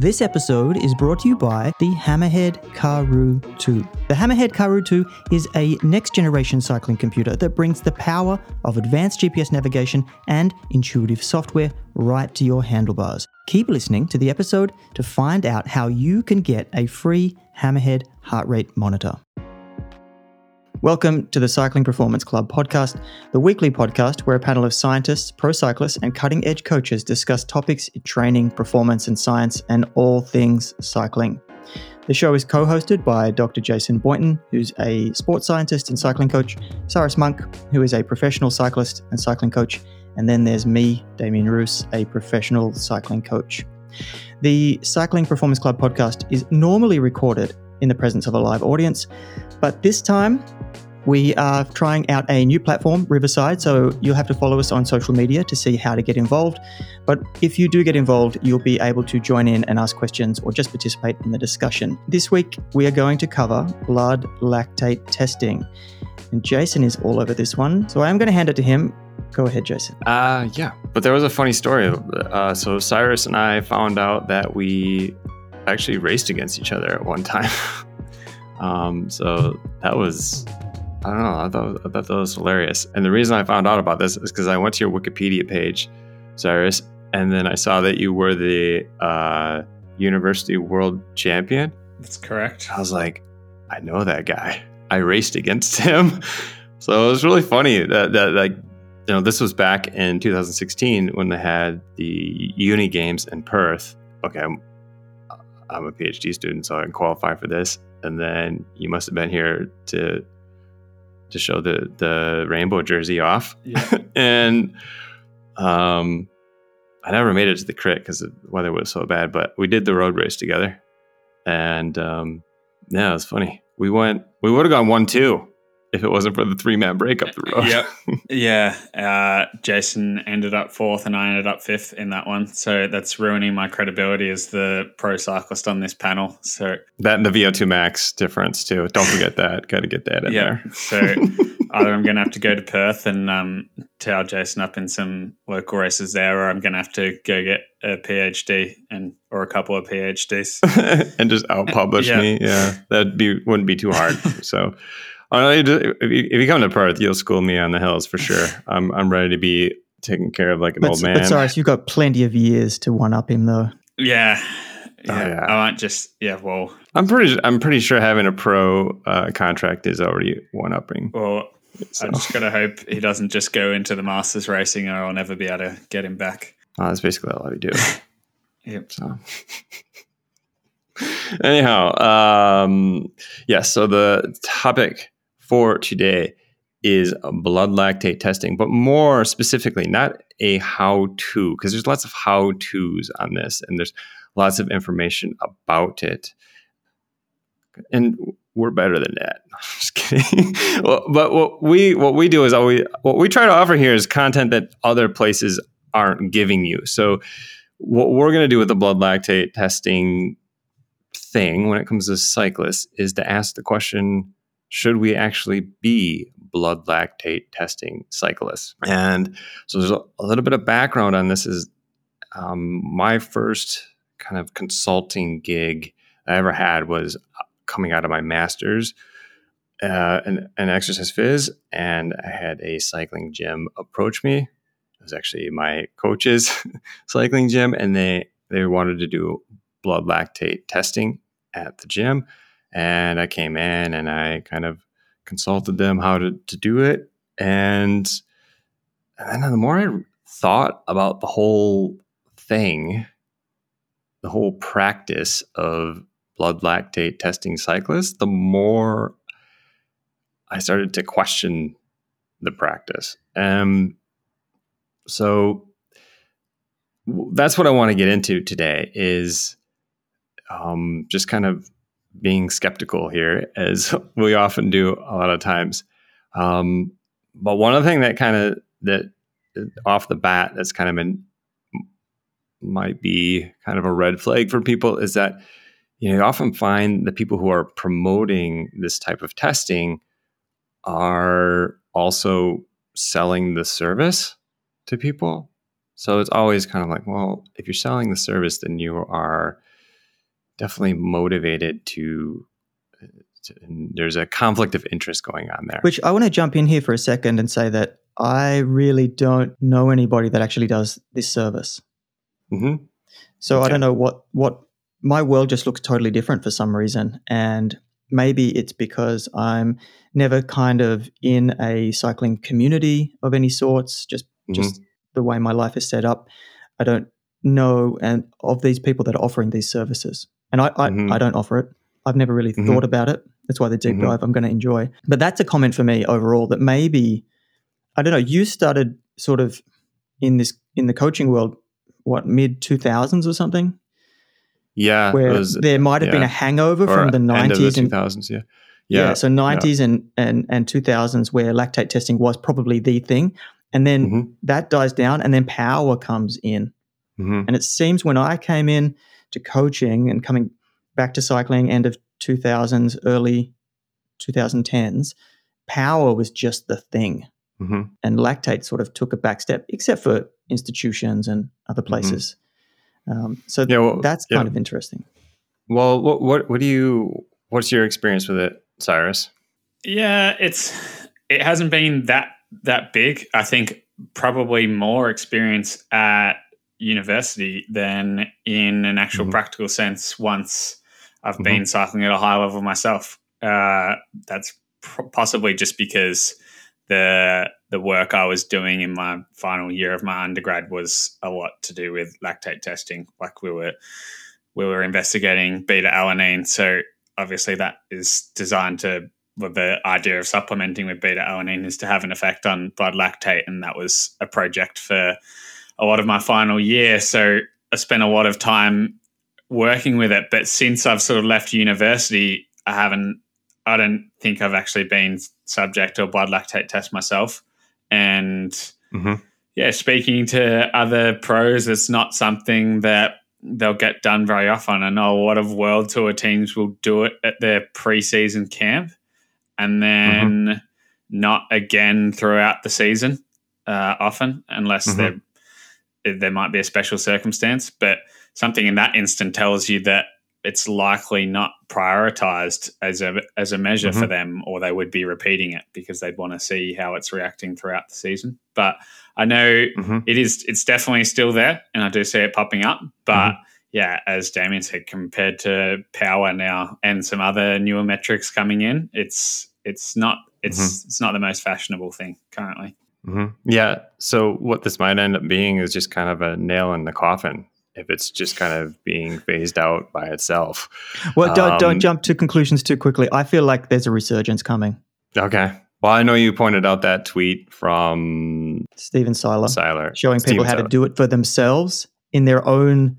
This episode is brought to you by the Hammerhead Karoo 2. The Hammerhead Karoo 2 is a next generation cycling computer that brings the power of advanced GPS navigation and intuitive software right to your handlebars. Keep listening to the episode to find out how you can get a free Hammerhead heart rate monitor. Welcome to the Cycling Performance Club podcast, the weekly podcast where a panel of scientists, pro cyclists, and cutting edge coaches discuss topics in training, performance, and science, and all things cycling. The show is co hosted by Dr. Jason Boynton, who's a sports scientist and cycling coach, Cyrus Monk, who is a professional cyclist and cycling coach, and then there's me, Damien Roos, a professional cycling coach. The Cycling Performance Club podcast is normally recorded in the presence of a live audience. But this time, we are trying out a new platform, Riverside, so you'll have to follow us on social media to see how to get involved. But if you do get involved, you'll be able to join in and ask questions or just participate in the discussion. This week, we are going to cover blood lactate testing. And Jason is all over this one, so I am going to hand it to him. Go ahead, Jason. Uh, yeah, but there was a funny story. Uh, so Cyrus and I found out that we actually raced against each other at one time. um, so that was I don't know. I thought, I thought that was hilarious. And the reason I found out about this is because I went to your Wikipedia page, Cyrus, and then I saw that you were the uh, university world champion. That's correct. I was like, I know that guy. I raced against him. so it was really funny that, that like, you know, this was back in 2016 when they had the uni games in Perth. Okay, I'm, I'm a PhD student, so I can qualify for this. And then you must have been here to to show the the rainbow jersey off. Yeah. and um, I never made it to the crit because the weather was so bad. But we did the road race together, and um, yeah, it was funny. We went. We would have gone one two if it wasn't for the three man break up the road. yep. Yeah. Uh, Jason ended up fourth and I ended up fifth in that one. So that's ruining my credibility as the pro cyclist on this panel. So that and the VO2 max difference too. Don't forget that. Got to get that in yeah. there. So either I'm going to have to go to Perth and um, towel Jason up in some local races there, or I'm going to have to go get a PhD and or a couple of PhDs and just out publish yeah. me. Yeah. That'd be, wouldn't be too hard. so, if you, if you come to Perth, you'll school me on the hills for sure. I'm I'm ready to be taken care of like an but, old man. But sorry, so you've got plenty of years to one up him though. Yeah. Yeah, oh, yeah. I might just yeah. Well, I'm pretty. I'm pretty sure having a pro uh, contract is already one upping. Well, so. I just gotta hope he doesn't just go into the masters racing, or I'll never be able to get him back. Oh, that's basically all I do. yep. So. Anyhow, um, yes. Yeah, so the topic for today is blood lactate testing, but more specifically, not a how to, because there's lots of how to's on this and there's lots of information about it. And we're better than that. I'm just kidding. well, but what we what we do is what we try to offer here is content that other places aren't giving you. So what we're going to do with the blood lactate testing thing when it comes to cyclists is to ask the question should we actually be blood lactate testing cyclists? And so there's a, a little bit of background on this. Is um, my first kind of consulting gig I ever had was uh, coming out of my master's uh, in, in exercise phys, and I had a cycling gym approach me. It was actually my coach's cycling gym, and they they wanted to do blood lactate testing at the gym. And I came in and I kind of consulted them how to, to do it. And, and then the more I thought about the whole thing, the whole practice of blood lactate testing cyclists, the more I started to question the practice. And so that's what I want to get into today is um, just kind of being skeptical here, as we often do a lot of times. Um, but one of the things that kind of that off the bat that's kind of been might be kind of a red flag for people is that you know you often find the people who are promoting this type of testing are also selling the service to people. So it's always kind of like, well, if you're selling the service, then you are definitely motivated to, to there's a conflict of interest going on there. Which I want to jump in here for a second and say that I really don't know anybody that actually does this service. Mm-hmm. So Okay. I don't know what what my world just looks totally different for some reason, and maybe it's because I'm never kind of in a cycling community of any sorts. Just Mhm. just the way my life is set up, I don't know and of these people that are offering these services, and I I, Mhm. I don't offer it. I've never really Mhm. thought about it. That's why the deep Mhm. dive I'm going to enjoy. But that's a comment for me overall that maybe I don't know. You started sort of in this in the coaching world, what mid two thousands or something, yeah, where was- there might have been a hangover or from the end of nineties the and 2000s. Yeah, yeah, yeah, so nineties and and and two thousands where lactate testing was probably the thing, and then Mhm. that dies down, and then power comes in, Mhm. and it seems when I came in to coaching and coming back to cycling, end of two thousands, early two thousand tens, power was just the thing. Mhm. and lactate sort of took a back step, except for institutions and other places. Um, so Mm-hmm. Yeah, well, that's yeah. kind of interesting. Well, what what what do you? What's your experience with it, Cyrus? Yeah, it's it hasn't been that that big. I think probably more experience at university than in an actual Mhm. practical sense. Once I've Mhm. been cycling at a high level myself, uh, that's pr- possibly just because the the work I was doing in my final year of my undergrad was a lot to do with lactate testing. Like we were we were investigating beta alanine, so obviously that is designed to well, the idea of supplementing with beta alanine is to have an effect on blood lactate, and that was a project for a lot of my final year. So I spent a lot of time working with it. But since I've sort of left university, I haven't. I don't think I've actually been subject to a blood lactate test myself, and Mhm. yeah, speaking to other pros, it's not something that they'll get done very often. I know a lot of world tour teams will do it at their preseason camp and then not again throughout the season uh, often, unless Mhm. there there might be a special circumstance. But something in that instant tells you that it's likely not prioritized as a as a measure for Mhm. them, or they would be repeating it because they'd want to see how it's reacting throughout the season. But I know Mhm. it is it's definitely still there, and I do see it popping up. But yeah, as Damien said, compared to power now and some other newer metrics coming in, it's it's not it's it's not the most fashionable thing currently. Hmm Yeah. So what this might end up being is just kind of a nail in the coffin if it's just kind of being phased out by itself. Well, don't Um, don't jump to conclusions too quickly. I feel like there's a resurgence coming. Okay. Well, I know you pointed out that tweet from Stephen Seiler Siler showing people Steven how to do it for themselves in their own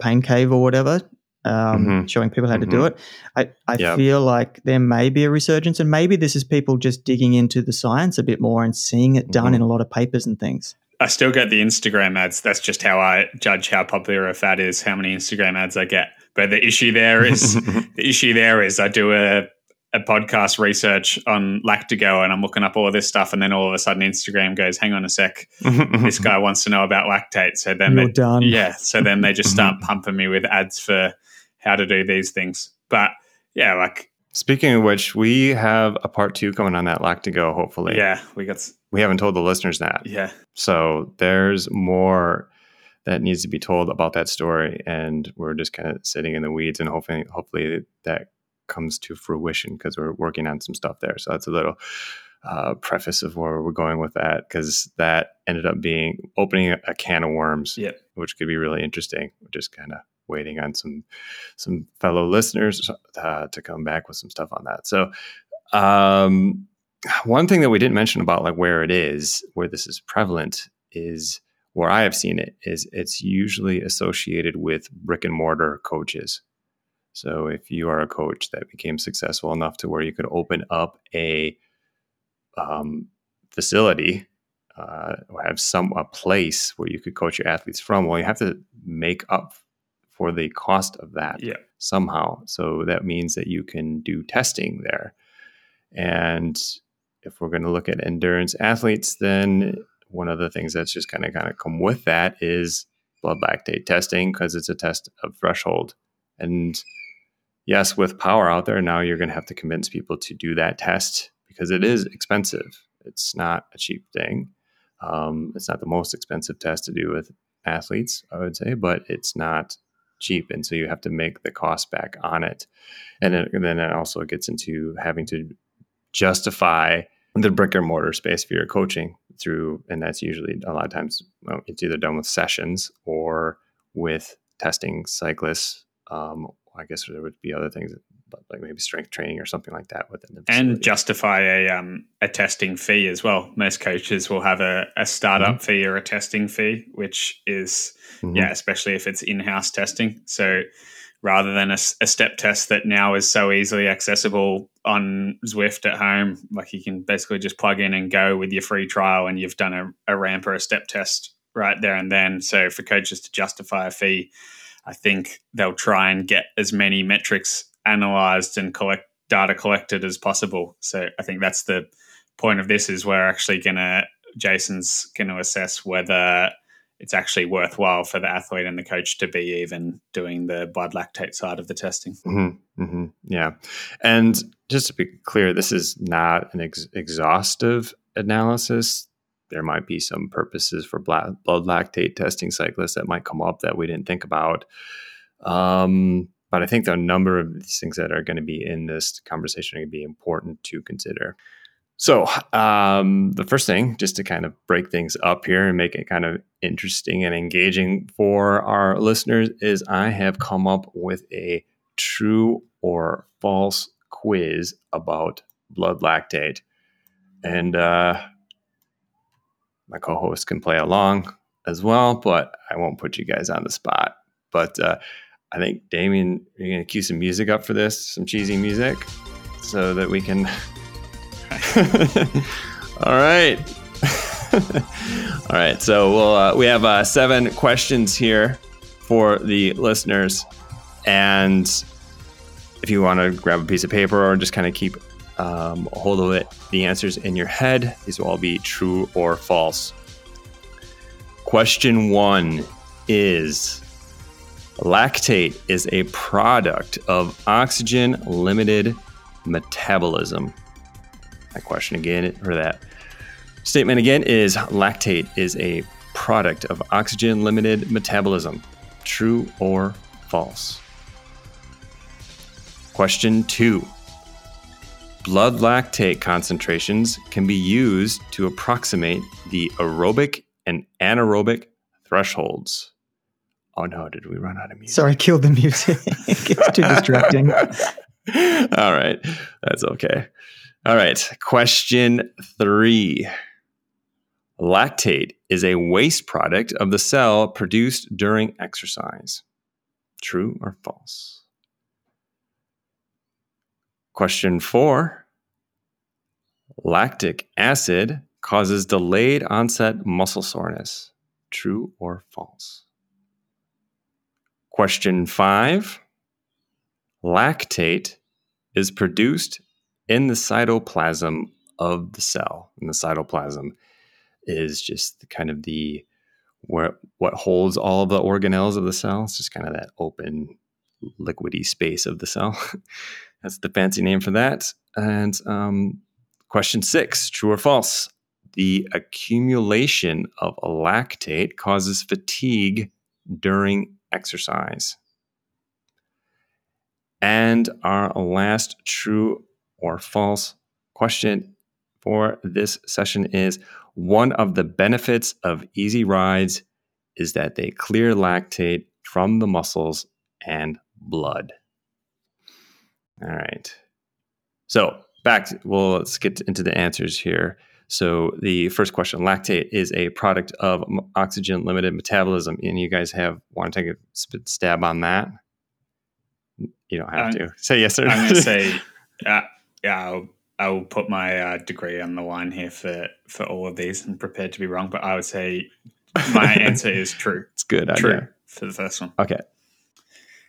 pain cave or whatever. Um, Mhm. Showing people how to do Mhm. it. I, I Yeah. feel like there may be a resurgence, and maybe this is people just digging into the science a bit more and seeing it done Mhm. in a lot of papers and things. I still get the Instagram ads. That's just how I judge how popular a fad is, how many Instagram ads I get. But the issue there is the issue there is I do a a podcast research on Lactigo and I'm looking up all of this stuff and then all of a sudden Instagram goes, hang on a sec, this guy wants to know about lactate. So then You're they, done. yeah, so then they just start pumping me with ads for how to do these things. But yeah, like Speaking of which, we have a part two coming on that Lactigo, hopefully. yeah, we got s- We haven't told the listeners that. yeah. So there's more that needs to be told about that story. And we're just kind of sitting in the weeds and hopefully hopefully that comes to fruition because we're working on some stuff there. So that's a little uh, preface of where we're going with that because that ended up being opening a, a can of worms, Yep. which could be really interesting. We're just kind of waiting on some some fellow listeners uh, to come back with some stuff on that. So um, one thing that we didn't mention about like where it is, where this is prevalent, is where I have seen it is it's usually associated with brick and mortar coaches. So if you are a coach that became successful enough to where you could open up a um, facility uh, or have some a place where you could coach your athletes from, well, you have to make up for the cost of that Yeah. somehow. So that means that you can do testing there. And if we're going to look at endurance athletes, then one of the things that's just kind of kind of come with that is blood lactate testing because it's a test of threshold And yes, with power out there, now you're going to have to convince people to do that test because it is expensive. It's not a cheap thing. Um, it's not the most expensive test to do with athletes, I would say, but it's not cheap. And so you have to make the cost back on it. And then, and then it also gets into having to justify the brick and mortar space for your coaching through, and that's usually a lot of times well, it's either done with sessions or with testing cyclists. Um, I guess there would be other things like maybe strength training or something like that within the facility. and justify a um, a testing fee as well. Most coaches will have a, a startup mm-hmm. fee or a testing fee, which is mm-hmm. yeah, especially if it's in house testing. So rather than a, a, step test that now is so easily accessible on Zwift at home. Like you can basically just plug in and go with your free trial, and you've done a, a ramp or a step test right there and then. So for coaches to justify a fee, I think they'll try and get as many metrics analyzed and collect data collected as possible. So I think that's the point of this is we're actually going to Jason's going to assess whether it's actually worthwhile for the athlete and the coach to be even doing the blood lactate side of the testing. Mm-hmm, mm-hmm, yeah. And just to be clear, this is not an ex- exhaustive analysis. There might be some purposes for blood, lactate testing cyclists that might come up that we didn't think about. Um, but I think the number of these things that are going to be in this conversation are going to be important to consider. So, um, the first thing, just to kind of break things up here and make it kind of interesting and engaging for our listeners, is I have come up with a true or false quiz about blood lactate. And uh, my co host can play along as well, but I won't put you guys on the spot. But uh, I think, Damien, you're to cue some music up for this, some cheesy music, so that we can. All right. All right. So we'll uh, we have uh, seven questions here for the listeners, and if you want to grab a piece of paper or just kind of keep um, a hold of it, the answers in your head. These will all be true or false. Question one is lactate is a product of oxygen limited metabolism. My question again, or that statement again, is lactate is a product of oxygen limited metabolism. True or false? Question two Blood lactate concentrations can be used to approximate the aerobic and anaerobic thresholds. Oh no, did we run out of music? Sorry, killed the music. it's too distracting. All right, that's okay. All right. Question three Lactate is a waste product of the cell produced during exercise. True or false? Question four Lactic acid causes delayed onset muscle soreness. True or false? Question five Lactate is produced in the cytoplasm of the cell. And the cytoplasm is just kind of the where what holds all the organelles of the cell. It's just kind of that open, liquidy space of the cell. That's the fancy name for that. And um, question six: True or false? The accumulation of lactate causes fatigue during exercise. And our last true or false question for this session is one of the benefits of easy rides is that they clear lactate from the muscles and blood. All right. So back, to, well, let's get into the answers here. So the first question, lactate is a product of oxygen limited metabolism. And you guys have want to take a stab on that? You don't have to say yes or no. I'm going to say uh, yeah, I'll, I'll put my uh, degree on the line here for for all of these and prepared to be wrong, but I would say my answer is true. It's good. True idea. for the first one. Okay.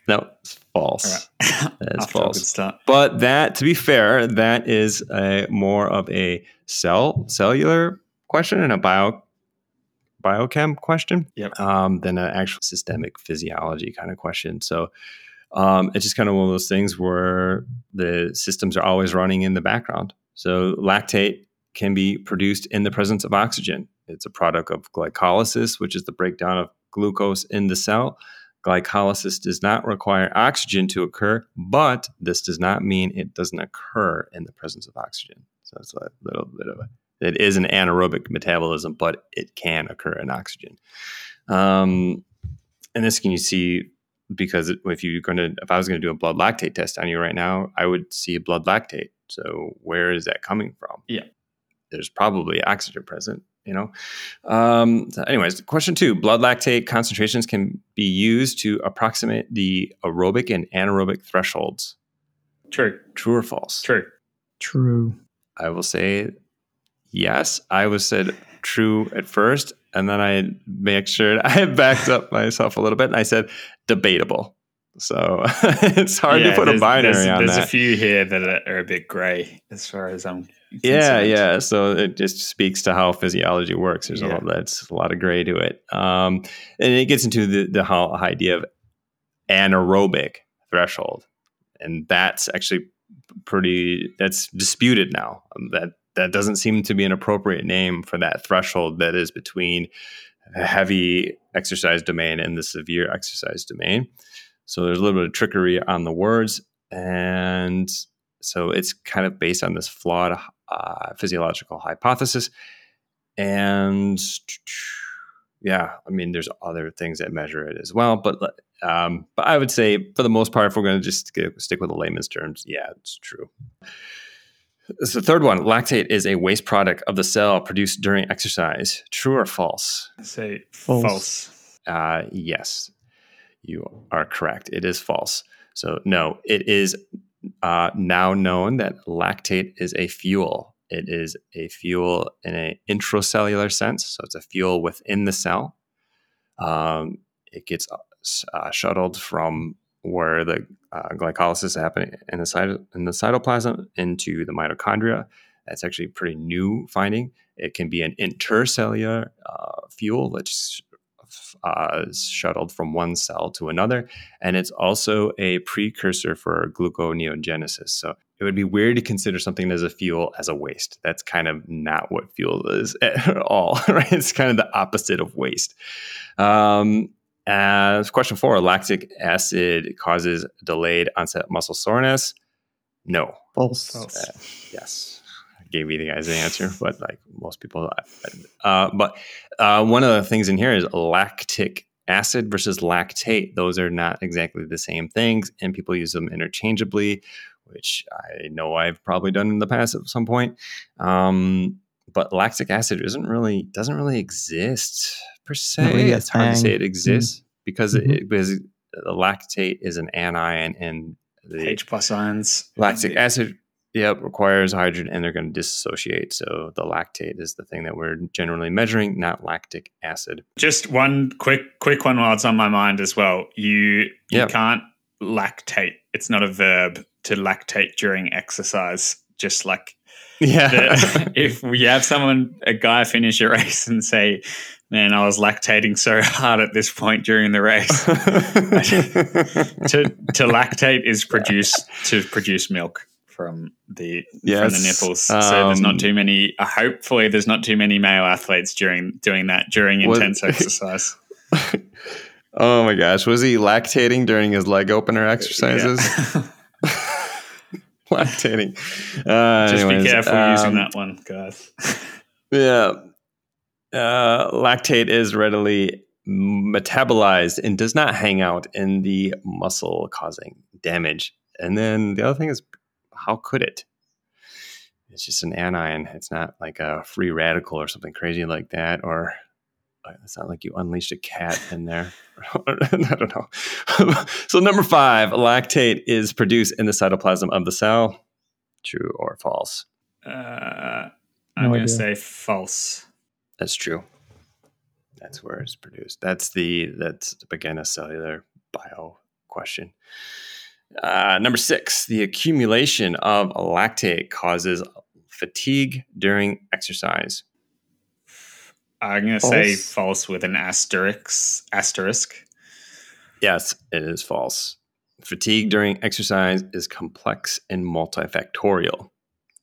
No, it's false. Right. That is false. But that, to be fair, that is a more of a cell cellular question and a bio biochem question yep. um, than an actual systemic physiology kind of question. So Um, it's just kind of one of those things where the systems are always running in the background. So lactate can be produced in the presence of oxygen. It's a product of glycolysis, which is the breakdown of glucose in the cell. Glycolysis does not require oxygen to occur, but this does not mean it doesn't occur in the presence of oxygen. So it's a little bit of a, it is an anaerobic metabolism, but it can occur in oxygen. Um, and this can you see because if you're going to, if I was going to do a blood lactate test on you right now, I would see a blood lactate. So where is that coming from? Yeah. There's probably oxygen present you know? Um, so anyways question two blood lactate concentrations can be used to approximate the aerobic and anaerobic thresholds. True. True or false? True. True. i will say yes. I was said true at first and then i make sure i backed up myself a little bit and i said debatable. So it's hard Yeah, to put a binary there's, on there's that. a few here that are, are a bit gray as far as i'm yeah yeah. So it just speaks to how physiology works. There's a lot that's a lot of gray to it. Um, and it gets into the, the whole idea of anaerobic threshold. And that's actually pretty that's disputed now. Um, that that doesn't seem to be an appropriate name for that threshold that is between a heavy exercise domain and the severe exercise domain. So there's a little bit of trickery on the words. And so it's kind of based on this flawed uh, physiological hypothesis. And yeah, I mean, there's other things that measure it as well. But um, but I would say for the most part, if we're going to just stick with the layman's terms, yeah, it's true. So the third one, lactate is a waste product of the cell produced during exercise. True or false? I say False. false. Uh, yes, you are correct. It is false. So, no, it is uh, now known that lactate is a fuel. It is a fuel in an intracellular sense. So, it's a fuel within the cell. Um, it gets uh, shuttled from where the uh, glycolysis is happening in the, cyto- in the cytoplasm into the mitochondria. That's actually a pretty new finding. It can be an intercellular uh, fuel that's uh, shuttled from one cell to another. And it's also a precursor for gluconeogenesis. So it would be weird to consider something as a fuel as a waste. That's kind of not what fuel is at all, right? It's kind of the opposite of waste. Um, as question four, lactic acid causes delayed onset muscle soreness. No. False. False. Uh, yes. I gave you the guys the answer, but like most people, uh, but uh, one of the things in here is lactic acid versus lactate. Those are not exactly the same things, and people use them interchangeably, which I know I've probably done in the past at some point. Um, but lactic acid isn't really doesn't really exist per se. Really it's hard to say it exists because Mhm. it, because the lactate is an anion and the H plus ions. lactic acid yep requires hydrogen and they're going to dissociate so the lactate is the thing that we're generally measuring not lactic acid Just one quick quick one while it's on my mind as well. You you Yeah. can't lactate. It's not a verb to lactate during exercise. Just like yeah the, if we have someone a guy finish a race and say, "Man, I was lactating so hard at this point during the race." to to lactate is produce to produce milk from the from the nipples. so there's Um, not too many. Uh, hopefully, there's not too many male athletes during doing that during What- intense exercise. oh my gosh was he lactating during his leg opener exercises Yeah. lactating uh, Just anyways, be careful um, using that one, guys. Yeah. Uh, lactate is readily metabolized and does not hang out in the muscle, causing damage. And then the other thing is, how could it? It's just an anion. It's not like a free radical or something crazy like that. Or uh, it's not like you unleashed a cat in there. I don't know. so, number five, lactate is produced in the cytoplasm of the cell. True or false? Uh, I'm No going to say false. That's true. That's where it's produced. That's the that's again a cellular bio question. Uh, number six, the accumulation of lactate causes fatigue during exercise. I'm going to say False. false with an asterisk. Asterisk. Yes, it is false. Fatigue during exercise is complex and multifactorial.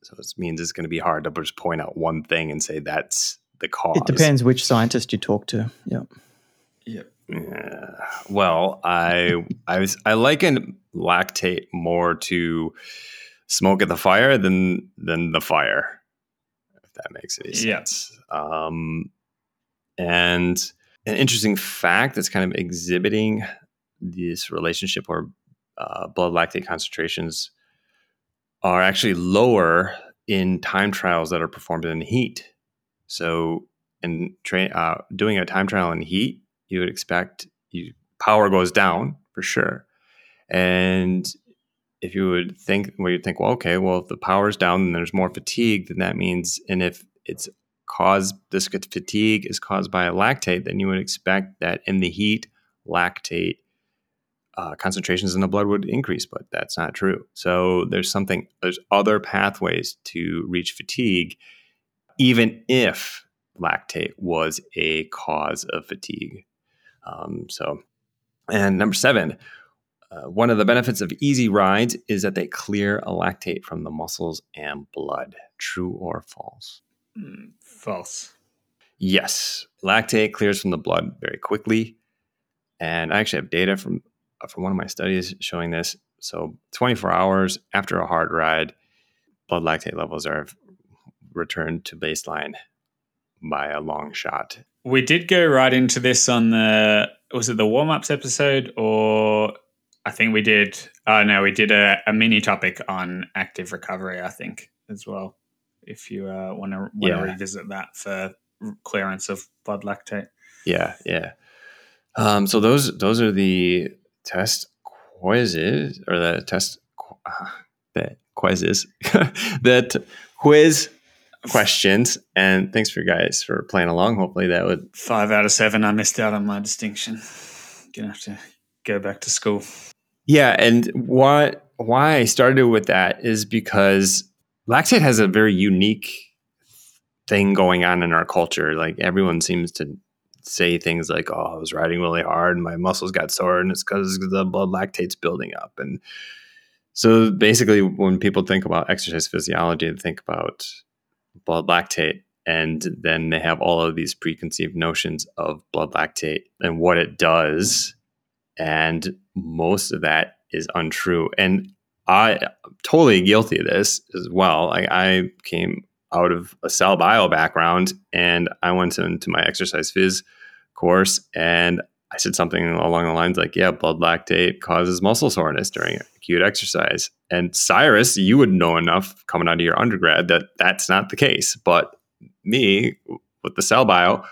So this means it's going to be hard to just point out one thing and say that's the cause. It depends which scientist you talk to. Yeah. Yep. Yeah. Well, I I was I liken lactate more to smoke at the fire than than the fire. If that makes any sense. Um, and an interesting fact that's kind of exhibiting this relationship where uh, blood lactate concentrations are actually lower in time trials that are performed in heat. So, in tra- uh, doing a time trial in heat, you would expect you, power goes down for sure. And if you would think, well, you'd think, well, okay, well, if the power's down and there's more fatigue, then that means, and if it's caused, this fatigue is caused by a lactate, then you would expect that in the heat, lactate uh, concentrations in the blood would increase, but that's not true. So there's something, there's other pathways to reach fatigue, even if lactate was a cause of fatigue. Um, so, and number seven, uh, one of the benefits of easy rides is that they clear a lactate from the muscles and blood. True or false? Mm, false. Yes, lactate clears from the blood very quickly, and I actually have data from from one of my studies showing this. So, 24 hours after a hard ride, blood lactate levels are returned to baseline by a long shot. We did go right into this on the was it the warm ups episode or I think we did. Oh no, we did a, a mini topic on active recovery. I think as well. If you uh, want to want to Yeah. revisit that for clearance of blood lactate. Yeah, yeah. Um, so those those are the test quizzes or the test uh, the quizzes that quiz questions. And thanks for you guys for playing along. Hopefully that would Five out of seven. I missed out on my distinction. Gonna have to go back to school. Yeah, and what why I started with that is because lactate has a very unique thing going on in our culture. Like everyone seems to say things like, "Oh, I was riding really hard and my muscles got sore, and it's because the blood lactate's building up." And so, basically, when people think about exercise physiology, they think about blood lactate, and then they have all of these preconceived notions of blood lactate and what it does and most of that is untrue. And I totally guilty of this as well. Like I came out of a cell bio background and I went into my exercise phys course and I said something along the lines like, yeah, blood lactate causes muscle soreness during acute exercise. And Cyrus, you would know enough coming out of your undergrad that that's not the case. But me with the cell bio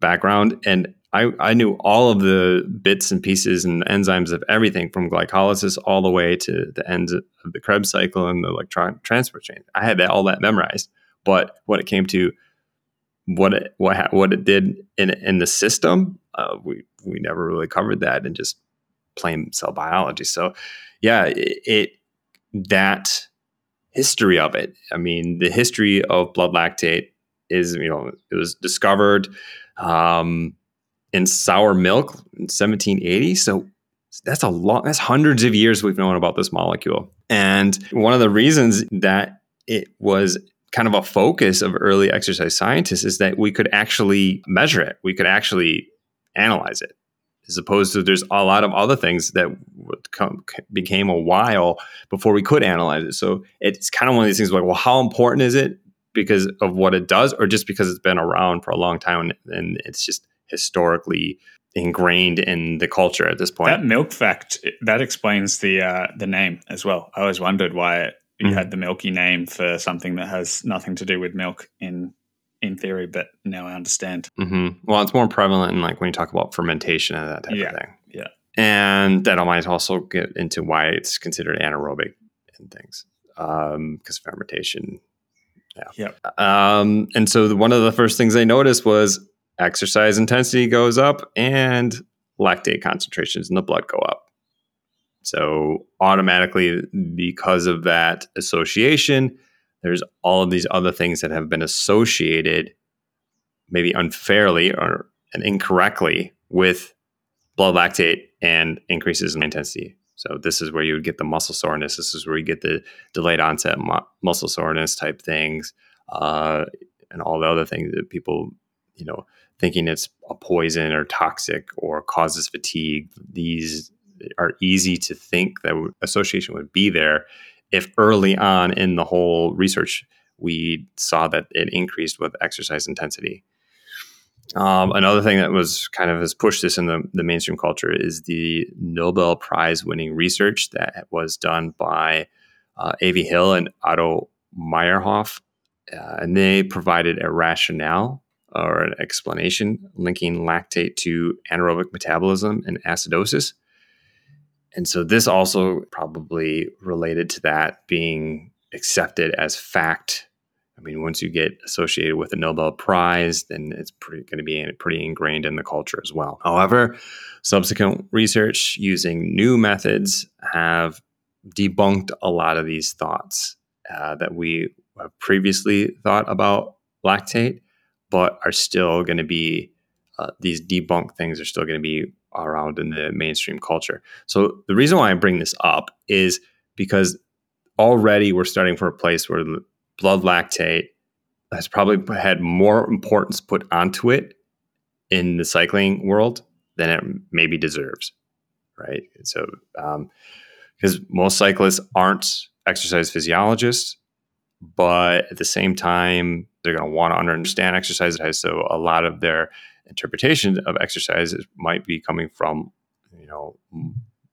background and I, I knew all of the bits and pieces and enzymes of everything from glycolysis all the way to the ends of the Krebs cycle and the electron transfer chain. I had that, all that memorized. But when it came to what it what ha- what it did in in the system, uh, we we never really covered that in just plain cell biology. So yeah, it, it that history of it. I mean, the history of blood lactate is you know it was discovered. Um, in sour milk in 1780. So that's a long, that's hundreds of years we've known about this molecule. And one of the reasons that it was kind of a focus of early exercise scientists is that we could actually measure it. We could actually analyze it as opposed to there's a lot of other things that come, became a while before we could analyze it. So it's kind of one of these things like, well, how important is it because of what it does or just because it's been around for a long time and it's just historically ingrained in the culture at this point. That milk fact that explains the uh, the name as well. I always wondered why it, you Mhm. had the milky name for something that has nothing to do with milk in in theory, but now I understand. hmm Well, it's more prevalent in like when you talk about fermentation and that type Yeah, of thing. yeah. And that might also get into why it's considered anaerobic and things because fermentation. Yeah. Yep. Um, and so the, one of the first things they noticed was exercise intensity goes up and lactate concentrations in the blood go up. So automatically, because of that association, there's all of these other things that have been associated, maybe unfairly or and incorrectly, with blood lactate and increases in intensity. So this is where you would get the muscle soreness. This is where you get the delayed onset mu- muscle soreness type things, uh, and all the other things that people, you know, thinking it's a poison or toxic or causes fatigue. These are easy to think that association would be there if early on in the whole research we saw that it increased with exercise intensity. Um, another thing that was kind of has pushed this in the, the mainstream culture is the Nobel Prize winning research that was done by uh, A.V. Hill and Otto Meyerhof. Uh, and they provided a rationale or an explanation linking lactate to anaerobic metabolism and acidosis. And so this also probably related to that being accepted as fact. I mean, once you get associated with a Nobel Prize, then it's pretty going to be pretty ingrained in the culture as well. However, subsequent research using new methods have debunked a lot of these thoughts uh, that we previously thought about lactate, but are still going to be uh, these debunked things are still going to be around in the mainstream culture. So the reason why I bring this up is because already we're starting from a place where blood lactate has probably had more importance put onto it in the cycling world than it maybe deserves, right? So, because um, most cyclists aren't exercise physiologists, but at the same time, they're going to want to understand exercise. So, a lot of their interpretation of exercise might be coming from, you know,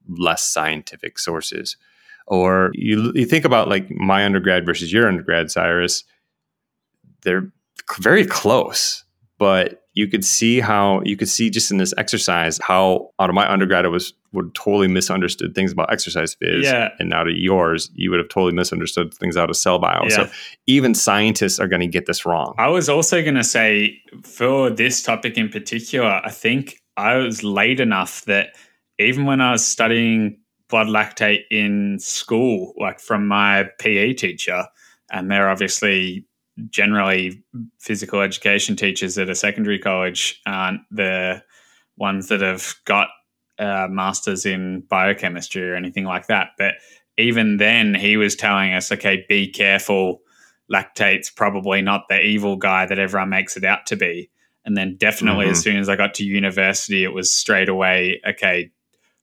less scientific sources. Or you, you think about like my undergrad versus your undergrad, Cyrus, they're very close, but you could see how you could see just in this exercise how out of my undergrad it was would totally misunderstood things about exercise phys yeah. and out of yours you would have totally misunderstood things out of cell bio yeah. so even scientists are going to get this wrong i was also going to say for this topic in particular i think i was late enough that even when i was studying blood lactate in school like from my pe teacher and they're obviously generally physical education teachers at a secondary college aren't the ones that have got uh, masters in biochemistry or anything like that. But even then, he was telling us, okay, be careful. Lactate's probably not the evil guy that everyone makes it out to be. And then, definitely, mm-hmm. as soon as I got to university, it was straight away, okay,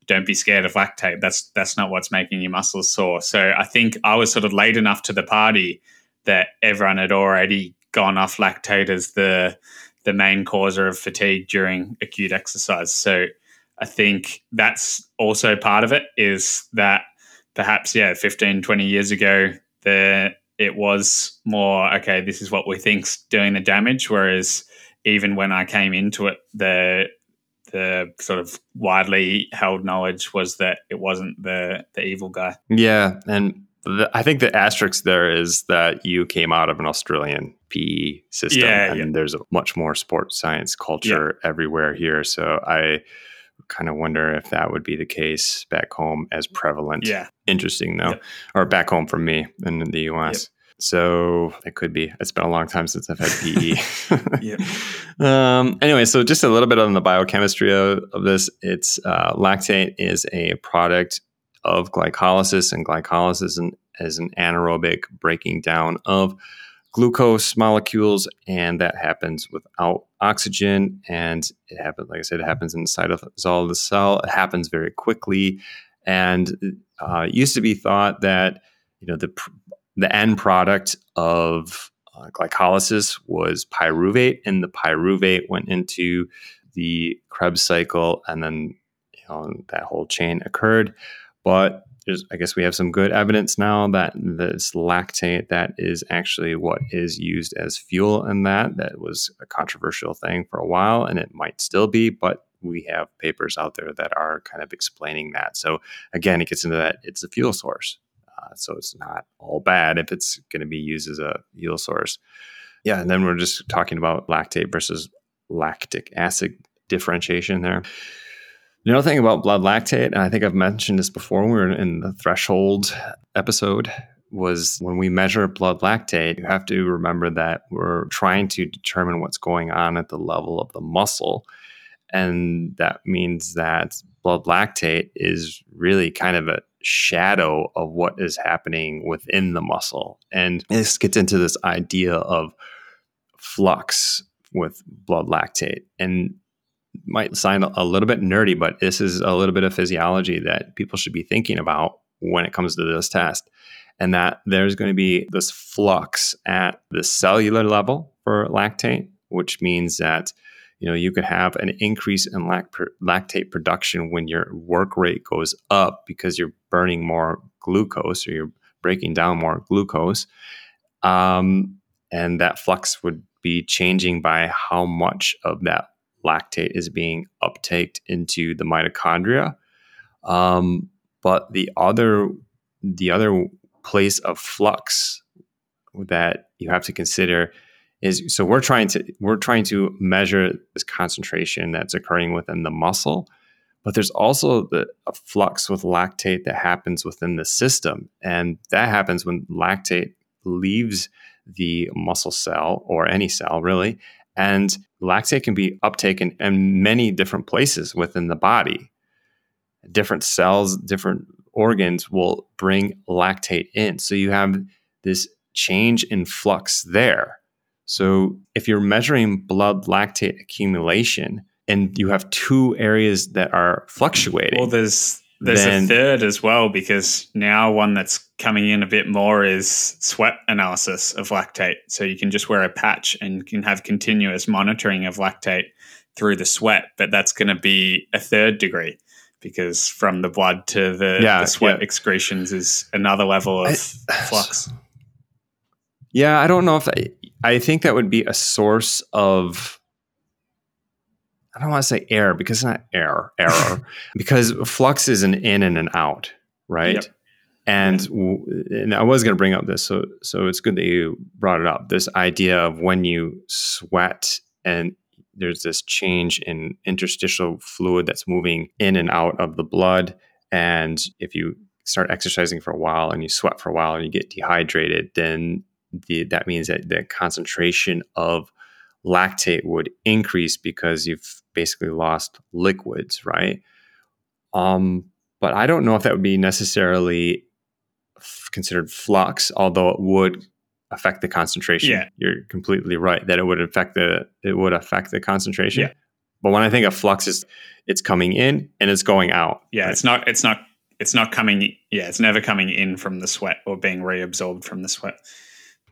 don't be scared of lactate. That's that's not what's making your muscles sore. So I think I was sort of late enough to the party that everyone had already gone off lactate as the the main causer of fatigue during acute exercise. So I think that's also part of it is that perhaps yeah 15 20 years ago there it was more okay this is what we think's doing the damage whereas even when I came into it the the sort of widely held knowledge was that it wasn't the the evil guy. Yeah, and the, I think the asterisk there is that you came out of an Australian PE system, yeah, and yeah. there's a much more sports science culture yeah. everywhere here. So I kind of wonder if that would be the case back home as prevalent. Yeah, interesting though, or back home for me in the U.S. So it could be. It's been a long time since I've had PE. yeah. Um, anyway, so just a little bit on the biochemistry of, of this. It's uh, lactate is a product of glycolysis, and glycolysis is an anaerobic breaking down of glucose molecules, and that happens without oxygen. And it happens, like I said, it happens inside of the cell. It happens very quickly, and uh, it used to be thought that you know the the end product of uh, glycolysis was pyruvate, and the pyruvate went into the Krebs cycle, and then you know that whole chain occurred. But I guess we have some good evidence now that this lactate that is actually what is used as fuel in that. That was a controversial thing for a while, and it might still be, but we have papers out there that are kind of explaining that. So again, it gets into that it's a fuel source. Uh, so it's not all bad if it's going to be used as a fuel source. Yeah, and then we're just talking about lactate versus lactic acid differentiation there. The other thing about blood lactate, and I think I've mentioned this before when we were in the threshold episode, was when we measure blood lactate, you have to remember that we're trying to determine what's going on at the level of the muscle. And that means that blood lactate is really kind of a shadow of what is happening within the muscle. And this gets into this idea of flux with blood lactate. And might sound a little bit nerdy, but this is a little bit of physiology that people should be thinking about when it comes to this test. And that there's going to be this flux at the cellular level for lactate, which means that you know you could have an increase in lactate production when your work rate goes up because you're burning more glucose or you're breaking down more glucose um, and that flux would be changing by how much of that lactate is being uptaked into the mitochondria. Um, but the other the other place of flux that you have to consider is so we're trying to we're trying to measure this concentration that's occurring within the muscle but there's also the, a flux with lactate that happens within the system and that happens when lactate leaves the muscle cell or any cell really and lactate can be uptaken in many different places within the body different cells different organs will bring lactate in so you have this change in flux there so if you're measuring blood lactate accumulation and you have two areas that are fluctuating. Well, there's there's then, a third as well because now one that's coming in a bit more is sweat analysis of lactate. So you can just wear a patch and can have continuous monitoring of lactate through the sweat, but that's going to be a third degree because from the blood to the, yeah, the sweat yeah. excretions is another level of I, flux. Yeah, I don't know if I, I think that would be a source of I don't want to say error because it's not error, error because flux is an in and an out, right? Yep. And, and I was going to bring up this, so so it's good that you brought it up. This idea of when you sweat and there's this change in interstitial fluid that's moving in and out of the blood, and if you start exercising for a while and you sweat for a while and you get dehydrated, then the, that means that the concentration of lactate would increase because you've basically lost liquids, right? Um, but I don't know if that would be necessarily f- considered flux, although it would affect the concentration. Yeah. You're completely right that it would affect the it would affect the concentration. Yeah. But when I think of flux is it's coming in and it's going out. Yeah, right? it's not it's not it's not coming yeah, it's never coming in from the sweat or being reabsorbed from the sweat.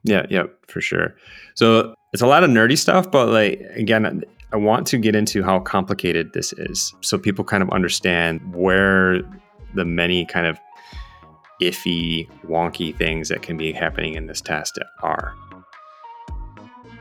Yeah, yeah, for sure. So it's a lot of nerdy stuff, but like again, I want to get into how complicated this is so people kind of understand where the many kind of iffy, wonky things that can be happening in this test are.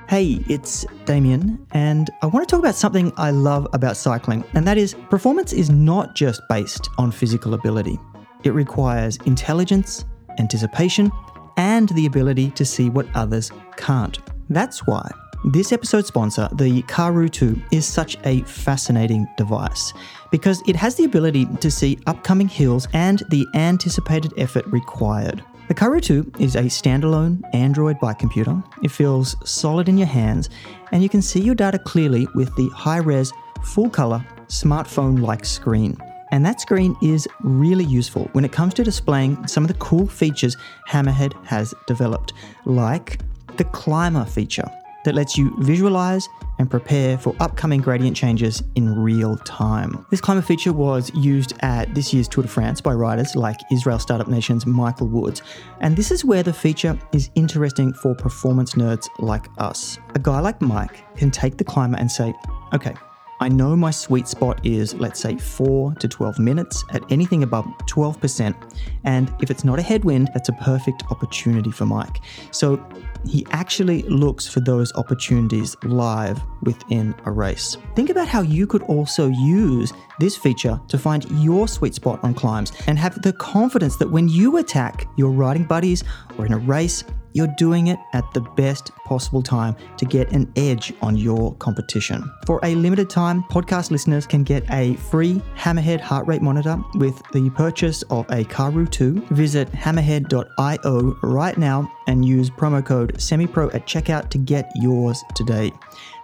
Hey, it's Damien, and I want to talk about something I love about cycling, and that is performance is not just based on physical ability. It requires intelligence, anticipation, and the ability to see what others can't. That's why this episode sponsor, the Karoo 2, is such a fascinating device because it has the ability to see upcoming hills and the anticipated effort required. The Karoo 2 is a standalone Android bike computer. It feels solid in your hands, and you can see your data clearly with the high res, full color, smartphone like screen. And that screen is really useful when it comes to displaying some of the cool features Hammerhead has developed, like the Climber feature that lets you visualize and prepare for upcoming gradient changes in real time. This Climber feature was used at this year's Tour de France by riders like Israel Startup Nation's Michael Woods, and this is where the feature is interesting for performance nerds like us. A guy like Mike can take the Climber and say, okay, I know my sweet spot is, let's say, 4 to 12 minutes at anything above 12%. And if it's not a headwind, that's a perfect opportunity for Mike. So he actually looks for those opportunities live within a race. Think about how you could also use this feature to find your sweet spot on climbs and have the confidence that when you attack your riding buddies or in a race, you're doing it at the best possible time to get an edge on your competition. For a limited time, podcast listeners can get a free Hammerhead heart rate monitor with the purchase of a Karoo 2. Visit hammerhead.io right now and use promo code SEMIPRO at checkout to get yours today.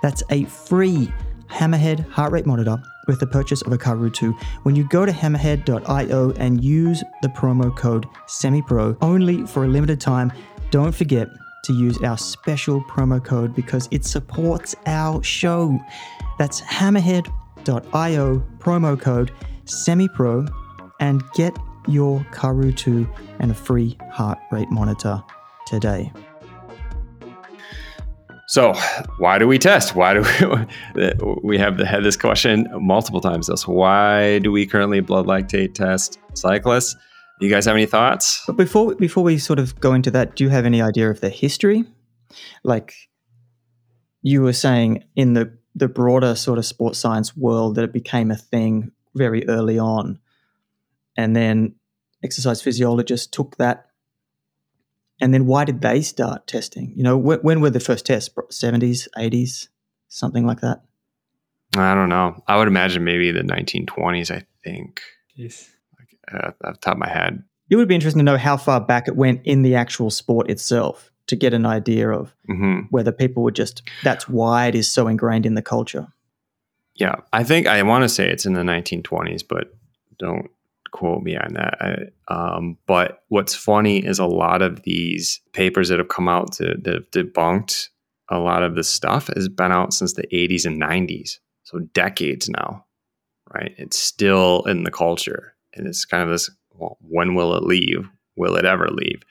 That's a free Hammerhead heart rate monitor with the purchase of a Karoo 2 when you go to hammerhead.io and use the promo code SEMIPRO only for a limited time. Don't forget to use our special promo code because it supports our show. That's hammerhead.io promo code SEMIPRO and get your Karoo 2 and a free heart rate monitor today. So, why do we test? Why do we? we have had this question multiple times. So, why do we currently blood lactate test cyclists? Do you guys have any thoughts? But before before we sort of go into that, do you have any idea of the history? Like you were saying in the the broader sort of sports science world that it became a thing very early on, and then exercise physiologists took that and then why did they start testing? You know, when, when were the first tests? 70s, 80s, something like that? I don't know. I would imagine maybe the 1920s, I think. Yes. Like, uh, off the top of my head. It would be interesting to know how far back it went in the actual sport itself to get an idea of mm-hmm. whether people were just, that's why it is so ingrained in the culture. Yeah. I think I want to say it's in the 1920s, but don't quote me on that. I, um, but what's funny is a lot of these papers that have come out to, that have debunked a lot of this stuff has been out since the 80s and 90s. So decades now, right? It's still in the culture. And it's kind of this well, when will it leave? Will it ever leave?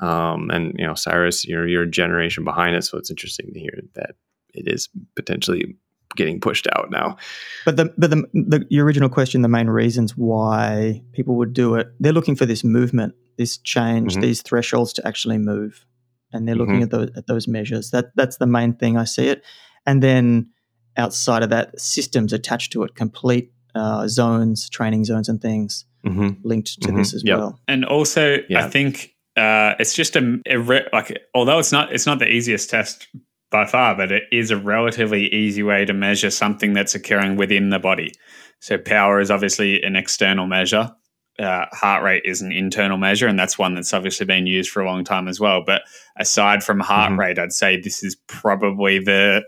Um, and, you know, Cyrus, you're, you're a generation behind it. So it's interesting to hear that it is potentially getting pushed out now. But the but the, the your original question, the main reasons why people would do it, they're looking for this movement, this change, mm-hmm. these thresholds to actually move, and they're looking mm-hmm. at those at those measures. That that's the main thing I see it, and then outside of that, systems attached to it, complete uh, zones, training zones, and things mm-hmm. linked to this mm-hmm. as yep. well. And also, yeah. I think uh, it's just a, a re- like although it's not it's not the easiest test by far, but it is a relatively easy way to measure something that's occurring within the body. So, power is obviously an external measure. Uh, heart rate is an internal measure, and that's one that's obviously been used for a long time as well. But aside from heart mm-hmm. rate, I'd say this is probably the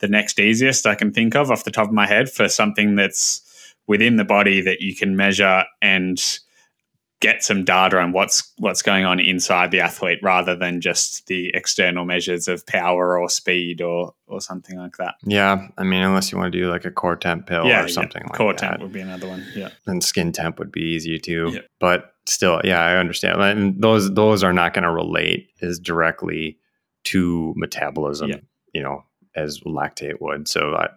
the next easiest I can think of off the top of my head for something that's within the body that you can measure and get some data on what's what's going on inside the athlete rather than just the external measures of power or speed or or something like that. Yeah, I mean, unless you want to do like a core temp pill yeah, or something yeah. like core that. temp would be another one. Yeah, and skin temp would be easy too. Yeah. But still, yeah, I understand. And those those are not going to relate as directly to metabolism. You know, as lactate would. So I,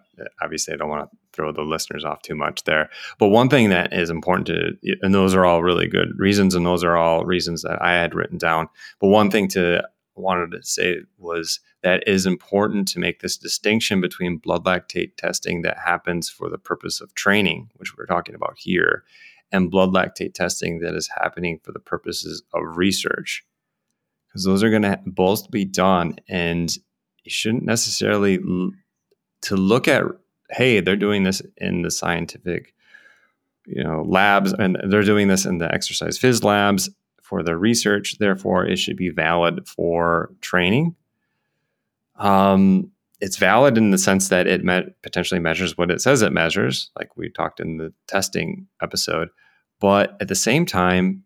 obviously, I don't want to throw the listeners off too much there. But one thing that is important to, and those are all really good reasons, and those are all reasons that I had written down. But one thing to wanted to say was that it is important to make this distinction between blood lactate testing that happens for the purpose of training, which we're talking about here, and blood lactate testing that is happening for the purposes of research. Because those are going to both be done, and you shouldn't necessarily to look at hey, they're doing this in the scientific, you know, labs, and they're doing this in the exercise phys labs for their research. Therefore, it should be valid for training. Um, it's valid in the sense that it potentially measures what it says it measures, like we talked in the testing episode. But at the same time,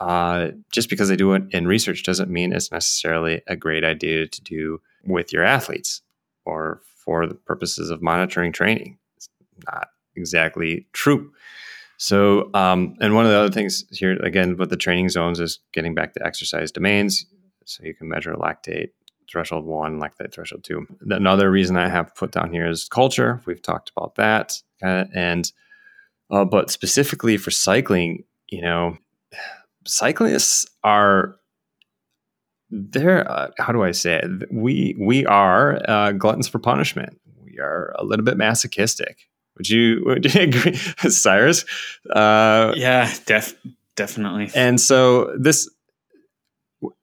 uh, just because they do it in research doesn't mean it's necessarily a great idea to do with your athletes or for the purposes of monitoring training. It's not exactly true. So, um, and one of the other things here, again, with the training zones is getting back to exercise domains. So you can measure lactate threshold one, lactate threshold two. Another reason I have put down here is culture. We've talked about that. Uh, and, uh, but specifically for cycling, you know, cyclists are there uh, how do i say it? We we are uh, gluttons for punishment. We are a little bit masochistic. Would you would you agree cyrus? Uh, yeah def- definitely. and so this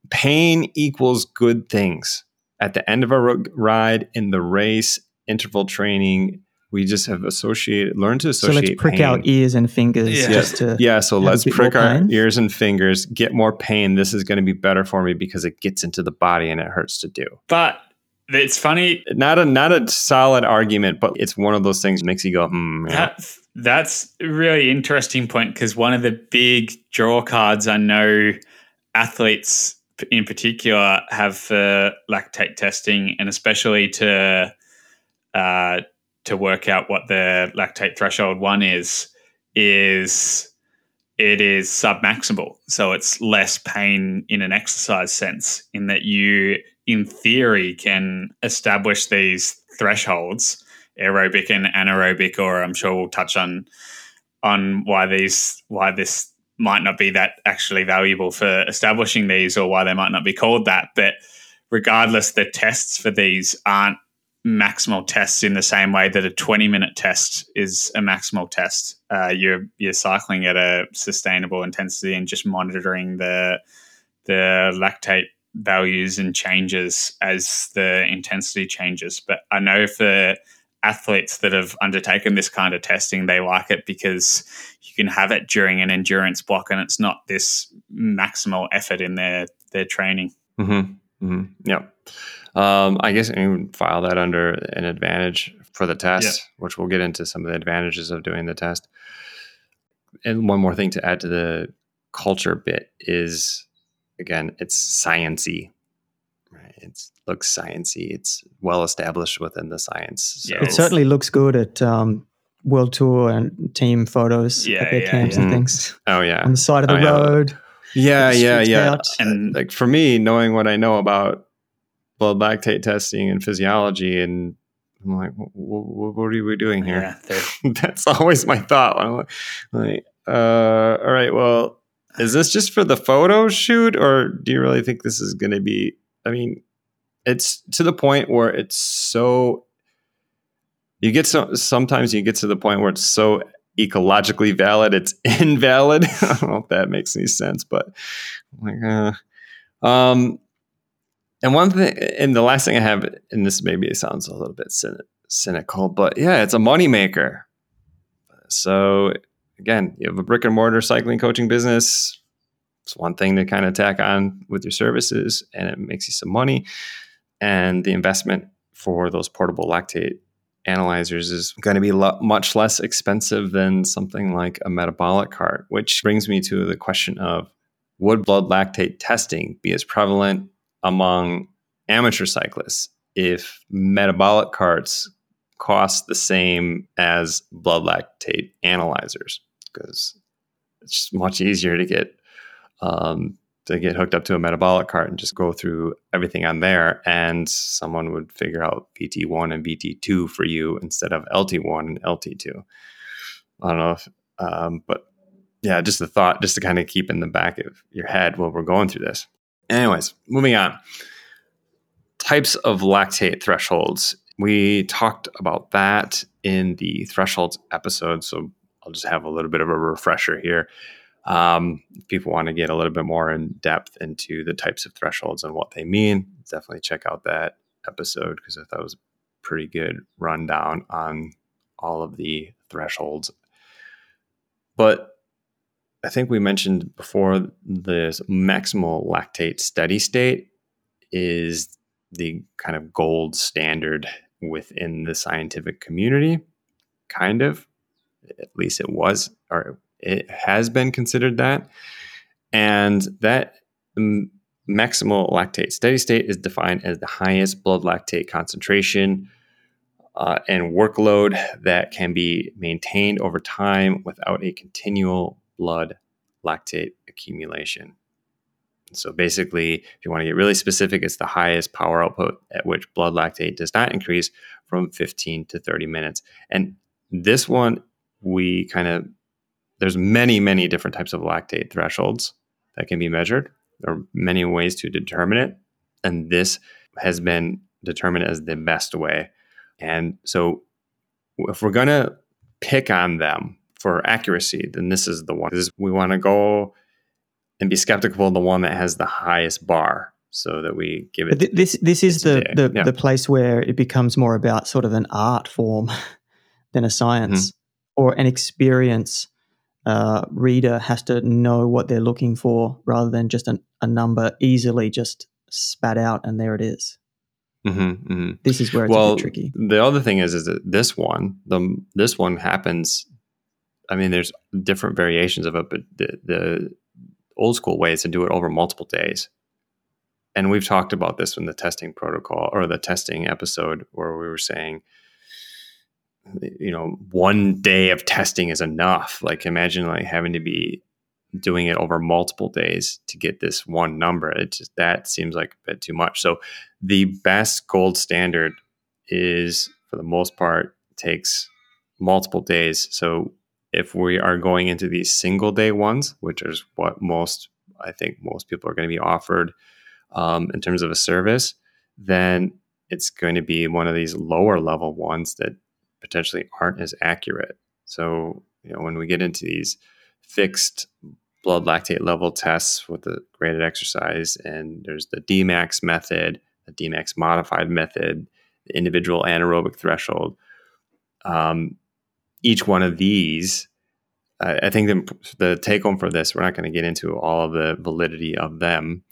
pain equals good things. At the end of a ride in the race interval training we just have associated, learned to associate. So let's prick pain. our ears and fingers. Yeah. Just to yeah. So let's prick our ears and fingers, get more pain. This is going to be better for me because it gets into the body and it hurts to do. But it's funny. Not a not a solid argument, but it's one of those things that makes you go, hmm. Yeah. That's, that's a really interesting point because one of the big draw cards I know athletes in particular have for lactate testing, and especially to uh, to work out what the lactate threshold one is, is it is submaximal. So it's less pain in an exercise sense, in that you, in theory, can establish these thresholds, aerobic and anaerobic, or I'm sure we'll touch on on why these why this might not be that actually valuable for establishing these or why they might not be called that. But regardless, the tests for these aren't maximal tests in the same way that a 20 minute test is a maximal test. Uh, you're you're cycling at a sustainable intensity and just monitoring the the lactate values and changes as the intensity changes. But I know for athletes that have undertaken this kind of testing, they like it because you can have it during an endurance block and it's not this maximal effort in their their training. Mm-hmm. Mm-hmm. Yeah. Um, I guess you would file that under an advantage for the test, yeah. which we'll get into some of the advantages of doing the test. And one more thing to add to the culture bit is, again, it's sciency. Right? It looks sciency. It's well established within the science. So. It certainly looks good at um, world tour and team photos yeah, at their yeah, camps yeah. and things. Oh yeah, on the side of the oh, road. Yeah, yeah, yeah. Out. And like for me, knowing what I know about blood lactate testing and physiology and I'm like, what, what are we doing here? Yeah, That's always my thought. I'm like, uh, all right, well, is this just for the photo shoot, or do you really think this is going to be? I mean, it's to the point where it's so. You get so sometimes you get to the point where it's so ecologically valid, it's invalid. I don't know if that makes any sense, but I'm like, uh, um, and one thing, and the last thing I have, and this maybe sounds a little bit cynical, but yeah, it's a moneymaker. So again, you have a brick and mortar cycling coaching business. It's one thing to kind of tack on with your services, and it makes you some money. And the investment for those portable lactate analyzers is going to be lo- much less expensive than something like a metabolic cart, which brings me to the question of would blood lactate testing be as prevalent among amateur cyclists if metabolic carts cost the same as blood lactate analyzers because it's just much easier to get um, to get hooked up to a metabolic cart and just go through everything on there and someone would figure out VT1 and VT2 for you instead of LT1 and LT2. I don't know if, um, but yeah, just the thought, just to kind of keep in the back of your head while we're going through this. Anyways, moving on. Types of lactate thresholds. We talked about that in the thresholds episode, so I'll just have a little bit of a refresher here. Um, if people want to get a little bit more in depth into the types of thresholds and what they mean, definitely check out that episode because I thought it was a pretty good rundown on all of the thresholds. But I think we mentioned before the maximal lactate steady state is the kind of gold standard within the scientific community. Kind of, at least it was, or it has been considered that. And that maximal lactate steady state is defined as the highest blood lactate concentration uh, and workload that can be maintained over time without a continual blood lactate accumulation. So basically, if you want to get really specific, it's the highest power output at which blood lactate does not increase from 15 to 30 minutes. And this one, we kind of, there's many, many different types of lactate thresholds that can be measured. There are many ways to determine it. And this has been determined as the best way. And so if we're going to pick on them for accuracy, then this is the one. Is we want to go and be skeptical of the one that has the highest bar so that we give it. This this is the the, yeah. the, place where it becomes more about sort of an art form than a science mm-hmm. or an experience. Uh, reader has to know what they're looking for rather than just an, a number easily just spat out and there it is. Mm-hmm, mm-hmm. This is where it's well, a bit tricky. The other thing is, is that this one, the this one happens. I mean, there's different variations of it, but the, the old school way is to do it over multiple days. And we've talked about this in the testing protocol or the testing episode where we were saying, you know, one day of testing is enough. Like imagine like having to be doing it over multiple days to get this one number. It just that seems like a bit too much. So the best gold standard is for the most part takes multiple days. So if we are going into these single day ones, which is what most I think most people are going to be offered um, in terms of a service, then it's going to be one of these lower level ones that potentially aren't as accurate. So you know when we get into these fixed blood lactate level tests with the graded exercise, and there's the DMAX method, the DMAX modified method, the individual anaerobic threshold. Um, each one of these, I, I think the, the take home for this, we're not going to get into all of the validity of them,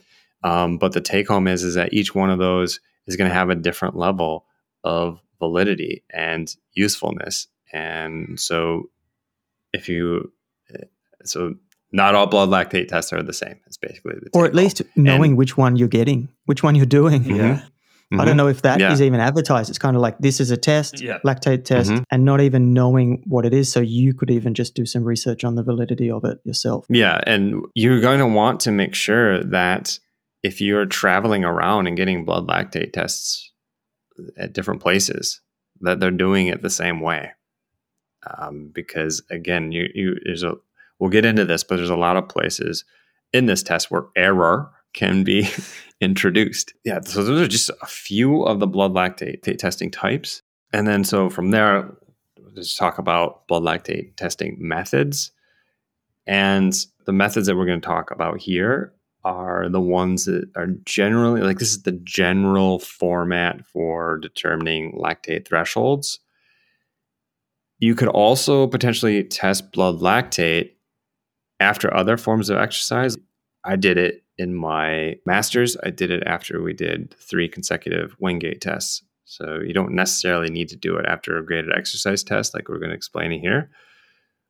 um, but the take home is is that each one of those is going to have a different level of validity and usefulness, and so if you so not all blood lactate tests are the same. It's basically the or at least knowing and, which one you're getting, which one you're doing. Yeah. Mm-hmm. I don't know if that yeah. is even advertised. It's kind of like this is a test, yeah. lactate test, mm-hmm. and not even knowing what it is. So you could even just do some research on the validity of it yourself. Yeah. And you're going to want to make sure that if you're traveling around and getting blood lactate tests at different places, that they're doing it the same way. Um, because again, you, you there's a We'll get into this, but there's a lot of places in this test where error can be introduced. Yeah, so those are just a few of the blood lactate testing types. And then so from there, let's talk about blood lactate testing methods. And the methods that we're going to talk about here are the ones that are generally like this is the general format for determining lactate thresholds. You could also potentially test blood lactate after other forms of exercise. I did it in my master's. I did it after we did three consecutive Wingate tests. So you don't necessarily need to do it after a graded exercise test, like we're going to explain it here.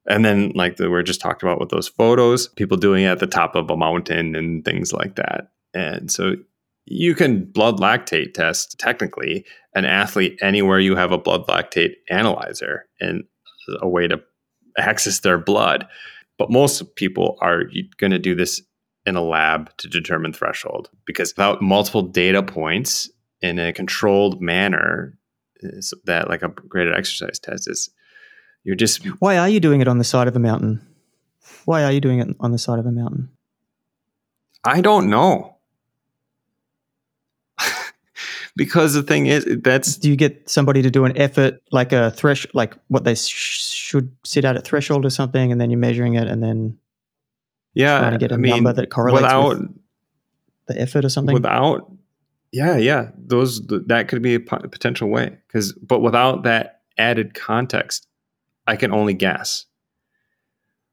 And then, like the, we're just talked about with those photos, people doing it at the top of a mountain and things like that. And so you can blood lactate test technically an athlete anywhere you have a blood lactate analyzer and a way to access their blood. But most people are going to do this in a lab to determine threshold because without multiple data points in a controlled manner, that like a graded exercise test is, you're just. Why are you doing it on the side of a mountain? Why are you doing it on the side of a mountain? I don't know because the thing is that's do you get somebody to do an effort like a thresh like what they sh- should sit at a threshold or something and then you're measuring it and then yeah trying to get a I mean, number that correlates without with the effort or something? Without yeah yeah those that could be a potential way because but without that added context i can only guess.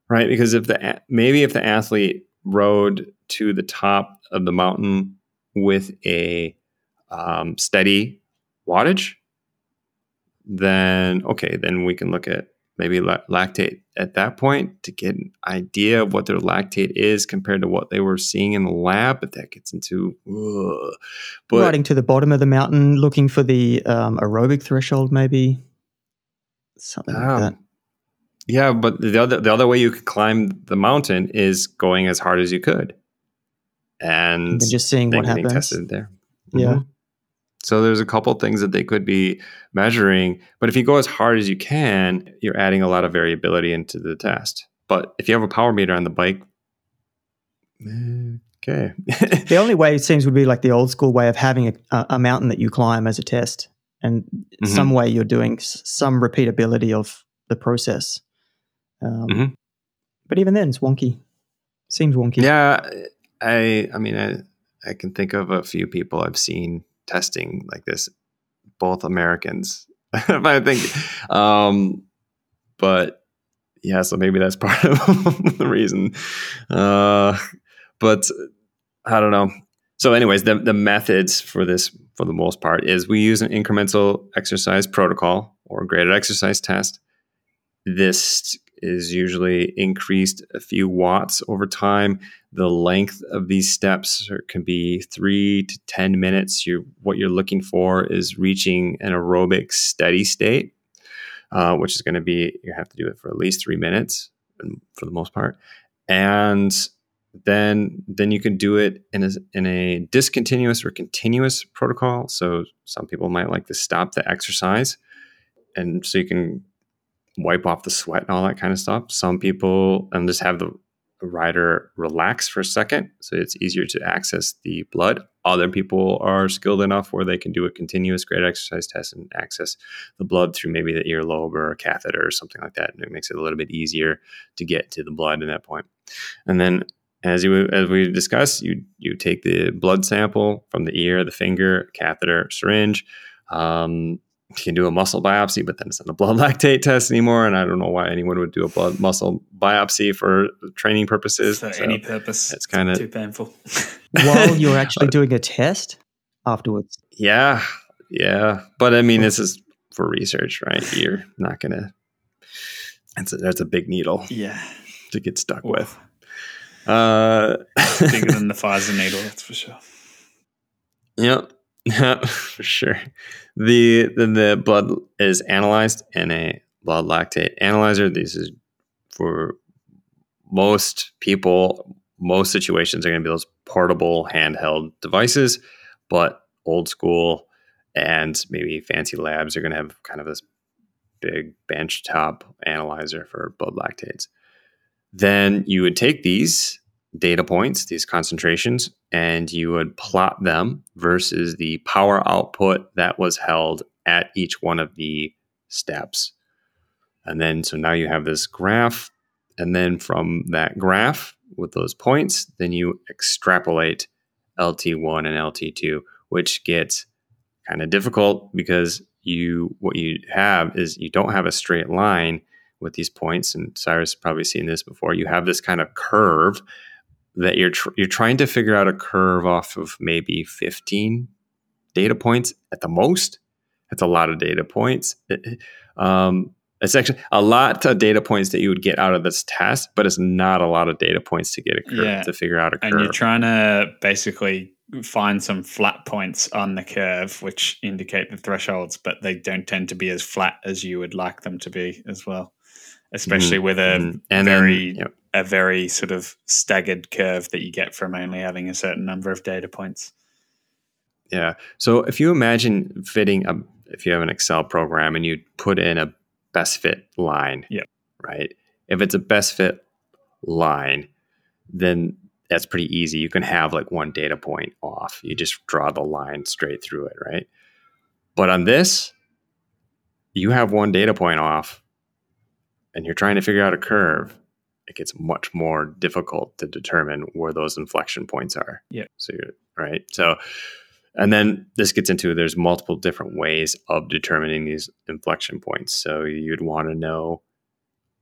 Right because if the maybe if the athlete rode to the top of the mountain with a um, steady wattage, then okay, then we can look at maybe lactate at that point to get an idea of what their lactate is compared to what they were seeing in the lab. But that gets into ugh. but, riding to the bottom of the mountain, looking for the um, aerobic threshold, maybe something um, like that. Yeah, but the other the other way you could climb the mountain is going as hard as you could, and, and just seeing what happens. Tested there. Yeah. Mm-hmm. So there's a couple things that they could be measuring, but if you go as hard as you can, you're adding a lot of variability into the test. But if you have a power meter on the bike, okay. the only way it seems would be like the old school way of having a, a mountain that you climb as a test, and mm-hmm. some way you're doing some repeatability of the process. Um, mm-hmm. But even then, it's wonky. Seems wonky. Yeah, I. I mean, I, I can think of a few people I've seen testing like this, both Americans. I think, um, but yeah, so maybe that's part of the reason. Uh, but I don't know. so, anyways, the the methods for this, for the most part, is we use an incremental exercise protocol or graded exercise test. This is usually increased a few watts over time. The length of these steps can be three to 10 minutes. you what you're looking for is reaching an aerobic steady state, uh, which is going to be, you have to do it for at least three minutes for the most part. And then then you can do it in a, in a discontinuous or continuous protocol. So some people might like to stop the exercise, and so you can wipe off the sweat and all that kind of stuff. Some people and just have the rider relax for a second so it's easier to access the blood. Other people are skilled enough where they can do a continuous graded exercise test and access the blood through maybe the earlobe or a catheter or something like that. And it makes it a little bit easier to get to the blood at that point. And then as you as we discussed, you you take the blood sample from the ear, the finger, catheter, syringe. Um, you can do a muscle biopsy, but then it's not a blood lactate test anymore. And I don't know why anyone would do a blood muscle biopsy for training purposes. For so any purpose. It's kind of too painful. While you're actually doing a test afterwards. Yeah. Yeah. But I mean, this is for research, right? You're not going to, that's a, that's a big needle. Yeah. To get stuck Oof. with. Uh, Bigger than the Pfizer needle, that's for sure. Yep. for sure. The, the the blood is analyzed in a blood lactate analyzer. This is for most people, most situations are going to be those portable handheld devices, but old school and maybe fancy labs are going to have kind of this big bench top analyzer for blood lactates. Then you would take these data points, these concentrations, and you would plot them versus the power output that was held at each one of the steps. And then, so now you have this graph. And then from that graph with those points, then you extrapolate LT1 and LT2, which gets kind of difficult because you what you have is you don't have a straight line with these points and Cyrus probably seen this before you have this kind of curve that you're tr- you're trying to figure out a curve off of maybe 15 data points at the most. That's a lot of data points. Um, it's actually a lot of data points that you would get out of this test, but it's not a lot of data points to get a curve yeah. to figure out a curve. And you're trying to basically find some flat points on the curve, which indicate the thresholds, but they don't tend to be as flat as you would like them to be as well. Especially mm-hmm. with a mm-hmm. and very then, a very sort of staggered curve that you get from only having a certain number of data points. Yeah. So if you imagine fitting a, if you have an Excel program and you put in a best fit line, yeah, right. If it's a best fit line, then that's pretty easy. You can have like one data point off. You just draw the line straight through it, right? But on this, you have one data point off and you're trying to figure out a curve it gets much more difficult to determine where those inflection points are. Yeah. So you're right. So, and then this gets into there's multiple different ways of determining these inflection points. So you'd want to know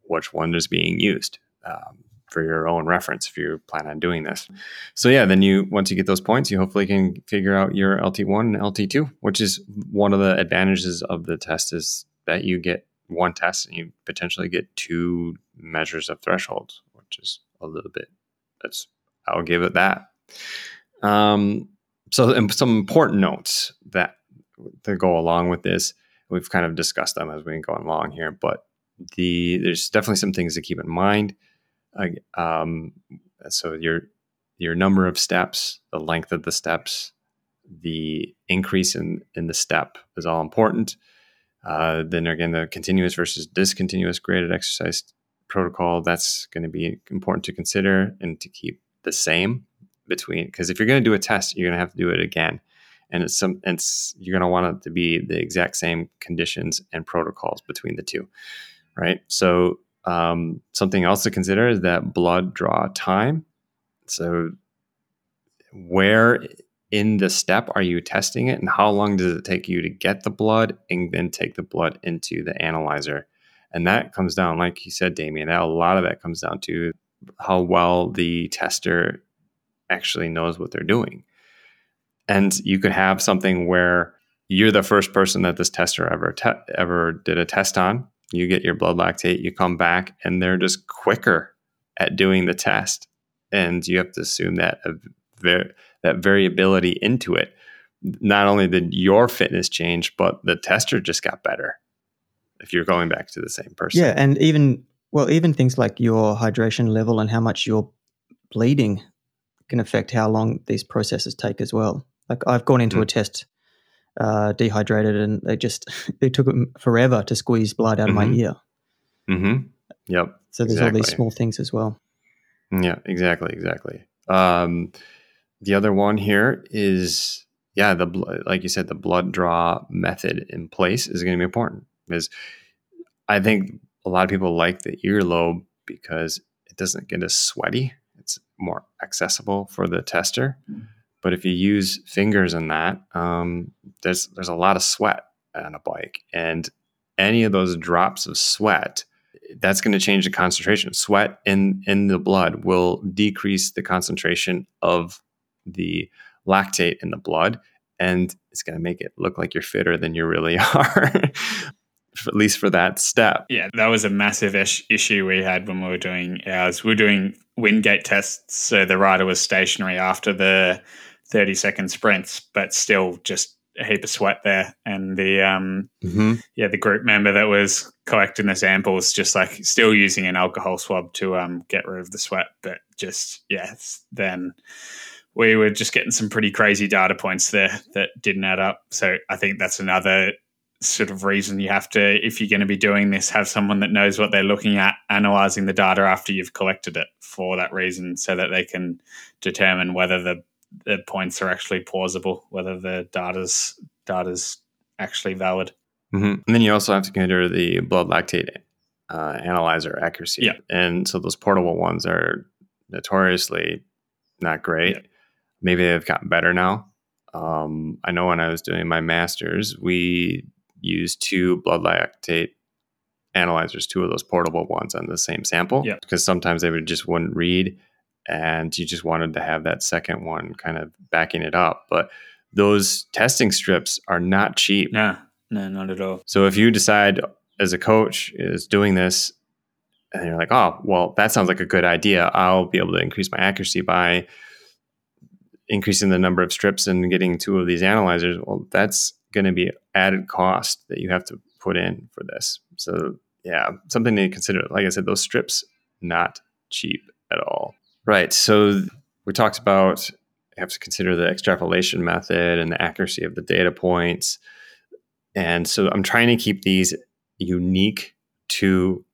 which one is being used um, for your own reference if you plan on doing this. So yeah, then you once you get those points, you hopefully can figure out your LT1 and LT2, which is one of the advantages of the test is that you get one test and you potentially get two measures of thresholds, which is a little bit. That's I'll give it that. Um, so some important notes that to go along with this. We've kind of discussed them as we go along here, but the there's definitely some things to keep in mind. um, so your your number of steps, the length of the steps, the increase in in the step is all important. Uh, then again, the continuous versus discontinuous graded exercise protocol, that's going to be important to consider and to keep the same between, because if you're going to do a test, you're going to have to do it again. And it's some, it's, you're going to want it to be the exact same conditions and protocols between the two, right? So, um, something else to consider is that blood draw time. So, where in the step are you testing it and how long does it take you to get the blood and then take the blood into the analyzer? And that comes down like you said damien that a lot of that comes down to how well the tester actually knows what they're doing. And you could have something where you're the first person that this tester ever te- ever did a test on. You get your blood lactate, you come back, and they're just quicker at doing the test, and you have to assume that ver- that variability into it. Not only did your fitness change, but the tester just got better. If you're going back to the same person, Yeah, and even well, even things like your hydration level and how much you're bleeding can affect how long these processes take as well. Like I've gone into Mm. a test uh, dehydrated, and they just they took forever to squeeze blood out of my Mhm. ear. Mm-hmm. Yep. So there's all these small things as well. Yeah, exactly, exactly. Um, the other one here is yeah, the like you said, the blood draw method in place is going to be important because I think a lot of people like the earlobe because it doesn't get as sweaty. It's more accessible for the tester. But if you use fingers in that, um, there's there's a lot of sweat on a bike, and any of those drops of sweat that's going to change the concentration. Sweat in in the blood will decrease the concentration of the lactate in the blood, and it's going to make it look like you're fitter than you really are. at least for that step. Yeah, that was a massive ish- issue we had when we were doing ours. We were doing Wingate tests, so the rider was stationary after the 30 second sprints, but still just a heap of sweat there. And the um, Mm-hmm. yeah, the group member that was collecting the samples just like still using an alcohol swab to um, get rid of the sweat, but just yeah, then we were just getting some pretty crazy data points there that didn't add up. So I think that's another sort of reason you have to, if you're going to be doing this, have someone that knows what they're looking at, analyzing the data after you've collected it for that reason, so that they can determine whether the the points are actually plausible, whether the data's data's actually valid. Mm-hmm. And then you also have to consider the blood lactate uh, analyzer accuracy. Yeah. And so those portable ones are notoriously not great. Yeah. Maybe they've gotten better now. Um, I know when I was doing my master's, we used two blood lactate analyzers, two of those portable ones on the same sample. Yeah. Because sometimes they would just wouldn't read and you just wanted to have that second one kind of backing it up. But those testing strips are not cheap. No, no, not at all. So if you decide as a coach is doing this and you're like, oh, well, that sounds like a good idea. I'll be able to increase my accuracy by increasing the number of strips and getting two of these analyzers. Well, that's going to be added cost that you have to put in for this. So yeah, something to consider. Like I said, those strips not cheap at all. Right. So we talked about have to consider the extrapolation method and the accuracy of the data points. And so I'm trying to keep these unique to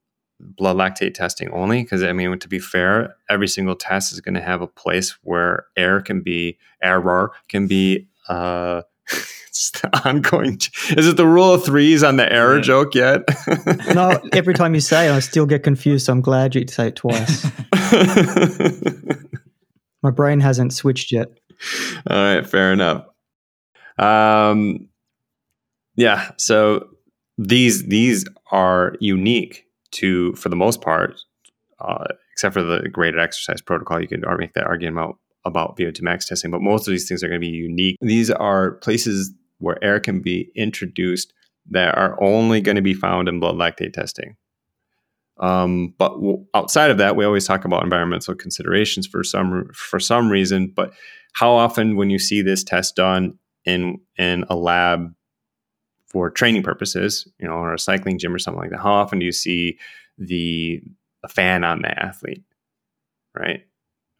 blood lactate testing only because I mean to be fair, every single test is going to have a place where error can be error can be uh it's the ongoing is it the rule of threes on the error Yeah. joke yet? No, every time you say it, I still get confused. So I'm glad you say it twice. My brain hasn't switched yet. All right, fair enough. Um, yeah, so these these are unique to, for the most part, uh, except for the graded exercise protocol. You could make that argument about about VO2 max testing, but most of these things are going to be unique. These are places where air can be introduced that are only going to be found in blood lactate testing. Um, but w- outside of that, we always talk about environmental considerations for some for some reason. But how often, when you see this test done in in a lab for training purposes, you know, or a cycling gym or something like that, how often do you see the fan on the athlete, right?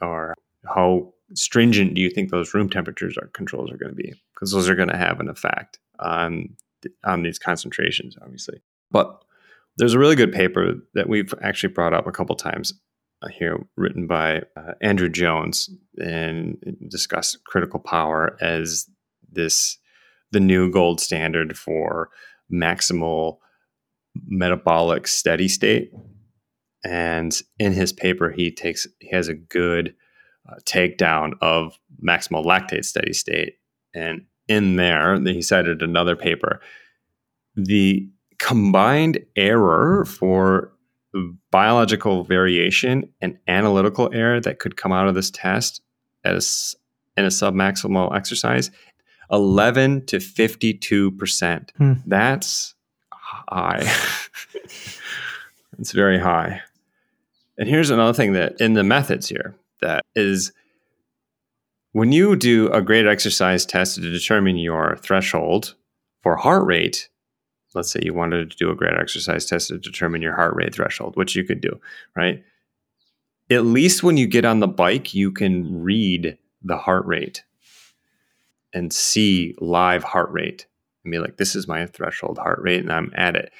Or how stringent do you think those room temperatures or controls are going to be? Because those are going to have an effect on on these concentrations, obviously. But there's a really good paper that we've actually brought up a couple times uh, here, written by uh, Andrew Jones, and discuss critical power as this the new gold standard for maximal metabolic steady state. And in his paper, he takes he has a good uh, takedown of maximal lactate steady state, and in there, he cited another paper. The combined error for biological variation and analytical error that could come out of this test as in a submaximal exercise, 11 to 52%. Hmm. That's high. it's very high. And here's another thing that in the methods here that is when you do a graded exercise test to determine your threshold for heart rate, let's say you wanted to do a graded exercise test to determine your heart rate threshold, which you could do, right? At least when you get on the bike, you can read the heart rate and see live heart rate and be like, this is my threshold heart rate, and I'm at it.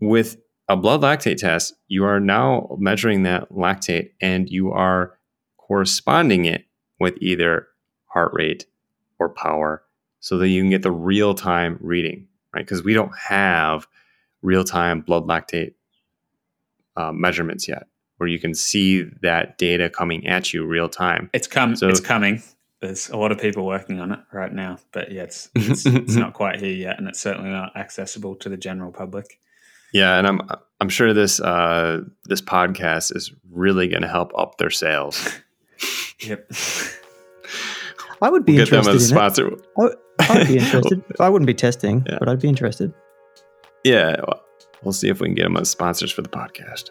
With a blood lactate test, you are now measuring that lactate and you are corresponding it with either heart rate or power so that you can get the real time reading, right? Because we don't have real time blood lactate uh, measurements yet where you can see that data coming at you real time. It's come. So- it's coming. There's a lot of people working on it right now, but yeah, it's it's, it's not quite here yet, and it's certainly not accessible to the general public. Yeah, and I'm I'm sure this uh, this podcast is really going to help up their sales. Yep. I would be Get them interested as a in it. I, I would be interested. I wouldn't be testing, Yeah. but I'd be interested. Yeah, well, we'll see if we can get them as sponsors for the podcast.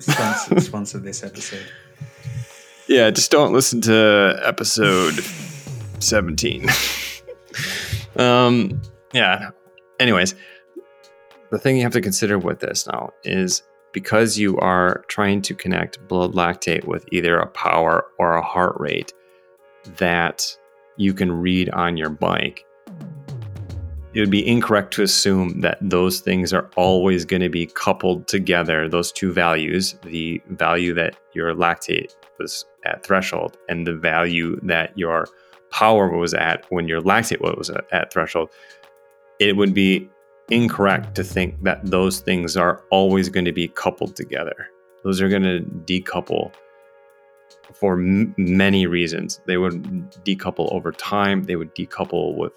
sponsor, sponsor this episode. Yeah, just don't listen to episode 17. um, yeah. Anyways, the thing you have to consider with this now is because you are trying to connect blood lactate with either a power or a heart rate that you can read on your bike, it would be incorrect to assume that those things are always going to be coupled together, those two values, the value that your lactate was at threshold and the value that your power was at when your lactate was at threshold, it would be incorrect to think that those things are always going to be coupled together. Those are going to decouple for m- many reasons. They would decouple over time, they would decouple with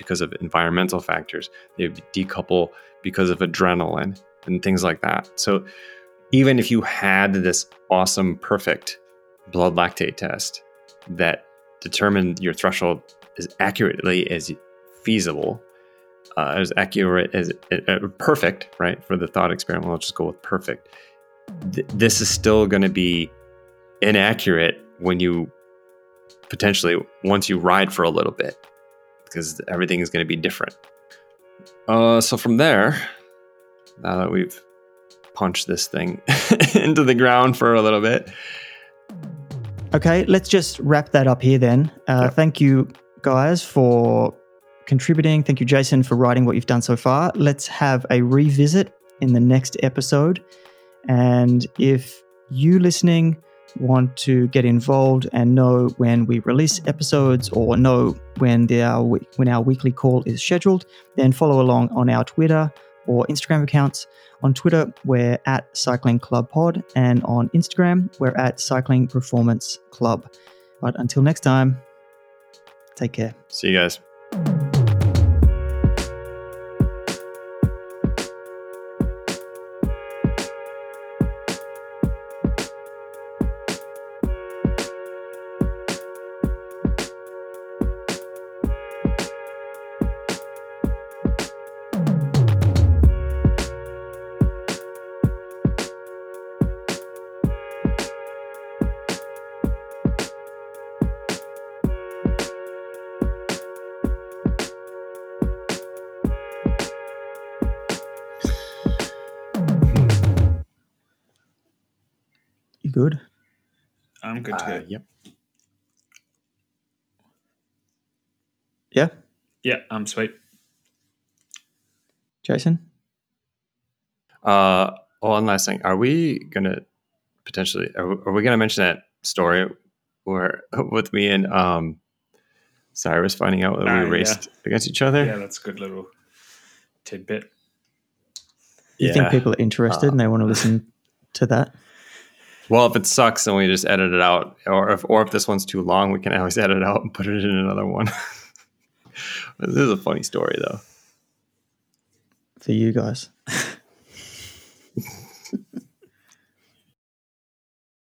because of environmental factors, they decouple because of adrenaline and things like that. So even if you had this awesome perfect blood lactate test that determined your threshold as accurately as feasible, uh, as accurate as uh, perfect, right? For the thought experiment, let's just go with perfect. Th- this is still going to be inaccurate when you potentially once you ride for a little bit because everything is going to be different. Uh, so from there, now that we've punched this thing into the ground for a little bit, Okay, let's just wrap that up here then. Uh, Yep. Thank you, guys, for contributing. Thank you, Jason, for writing what you've done so far. Let's have a revisit in the next episode. And if you listening want to get involved and know when we release episodes or know when the, when our weekly call is scheduled, then follow along on our Twitter or Instagram accounts. On Twitter, we're at Cycling Club Pod, and on Instagram, we're at Cycling Performance Club. But until next time, take care. see you guys. Good to Uh, go. yep. Yeah, Yeah, I'm sweet. Jason? Uh, one last thing. Are we gonna potentially? Are, are we gonna mention that story where with me and um, Cyrus finding out that Ah, we yeah. raced against each other? Yeah, that's a good little tidbit. You think people are interested Uh, and they want to listen to that? Well, if it sucks, then we just edit it out, or if or if this one's too long, we can always edit it out and put it in another one. this is a funny story, though. For you guys.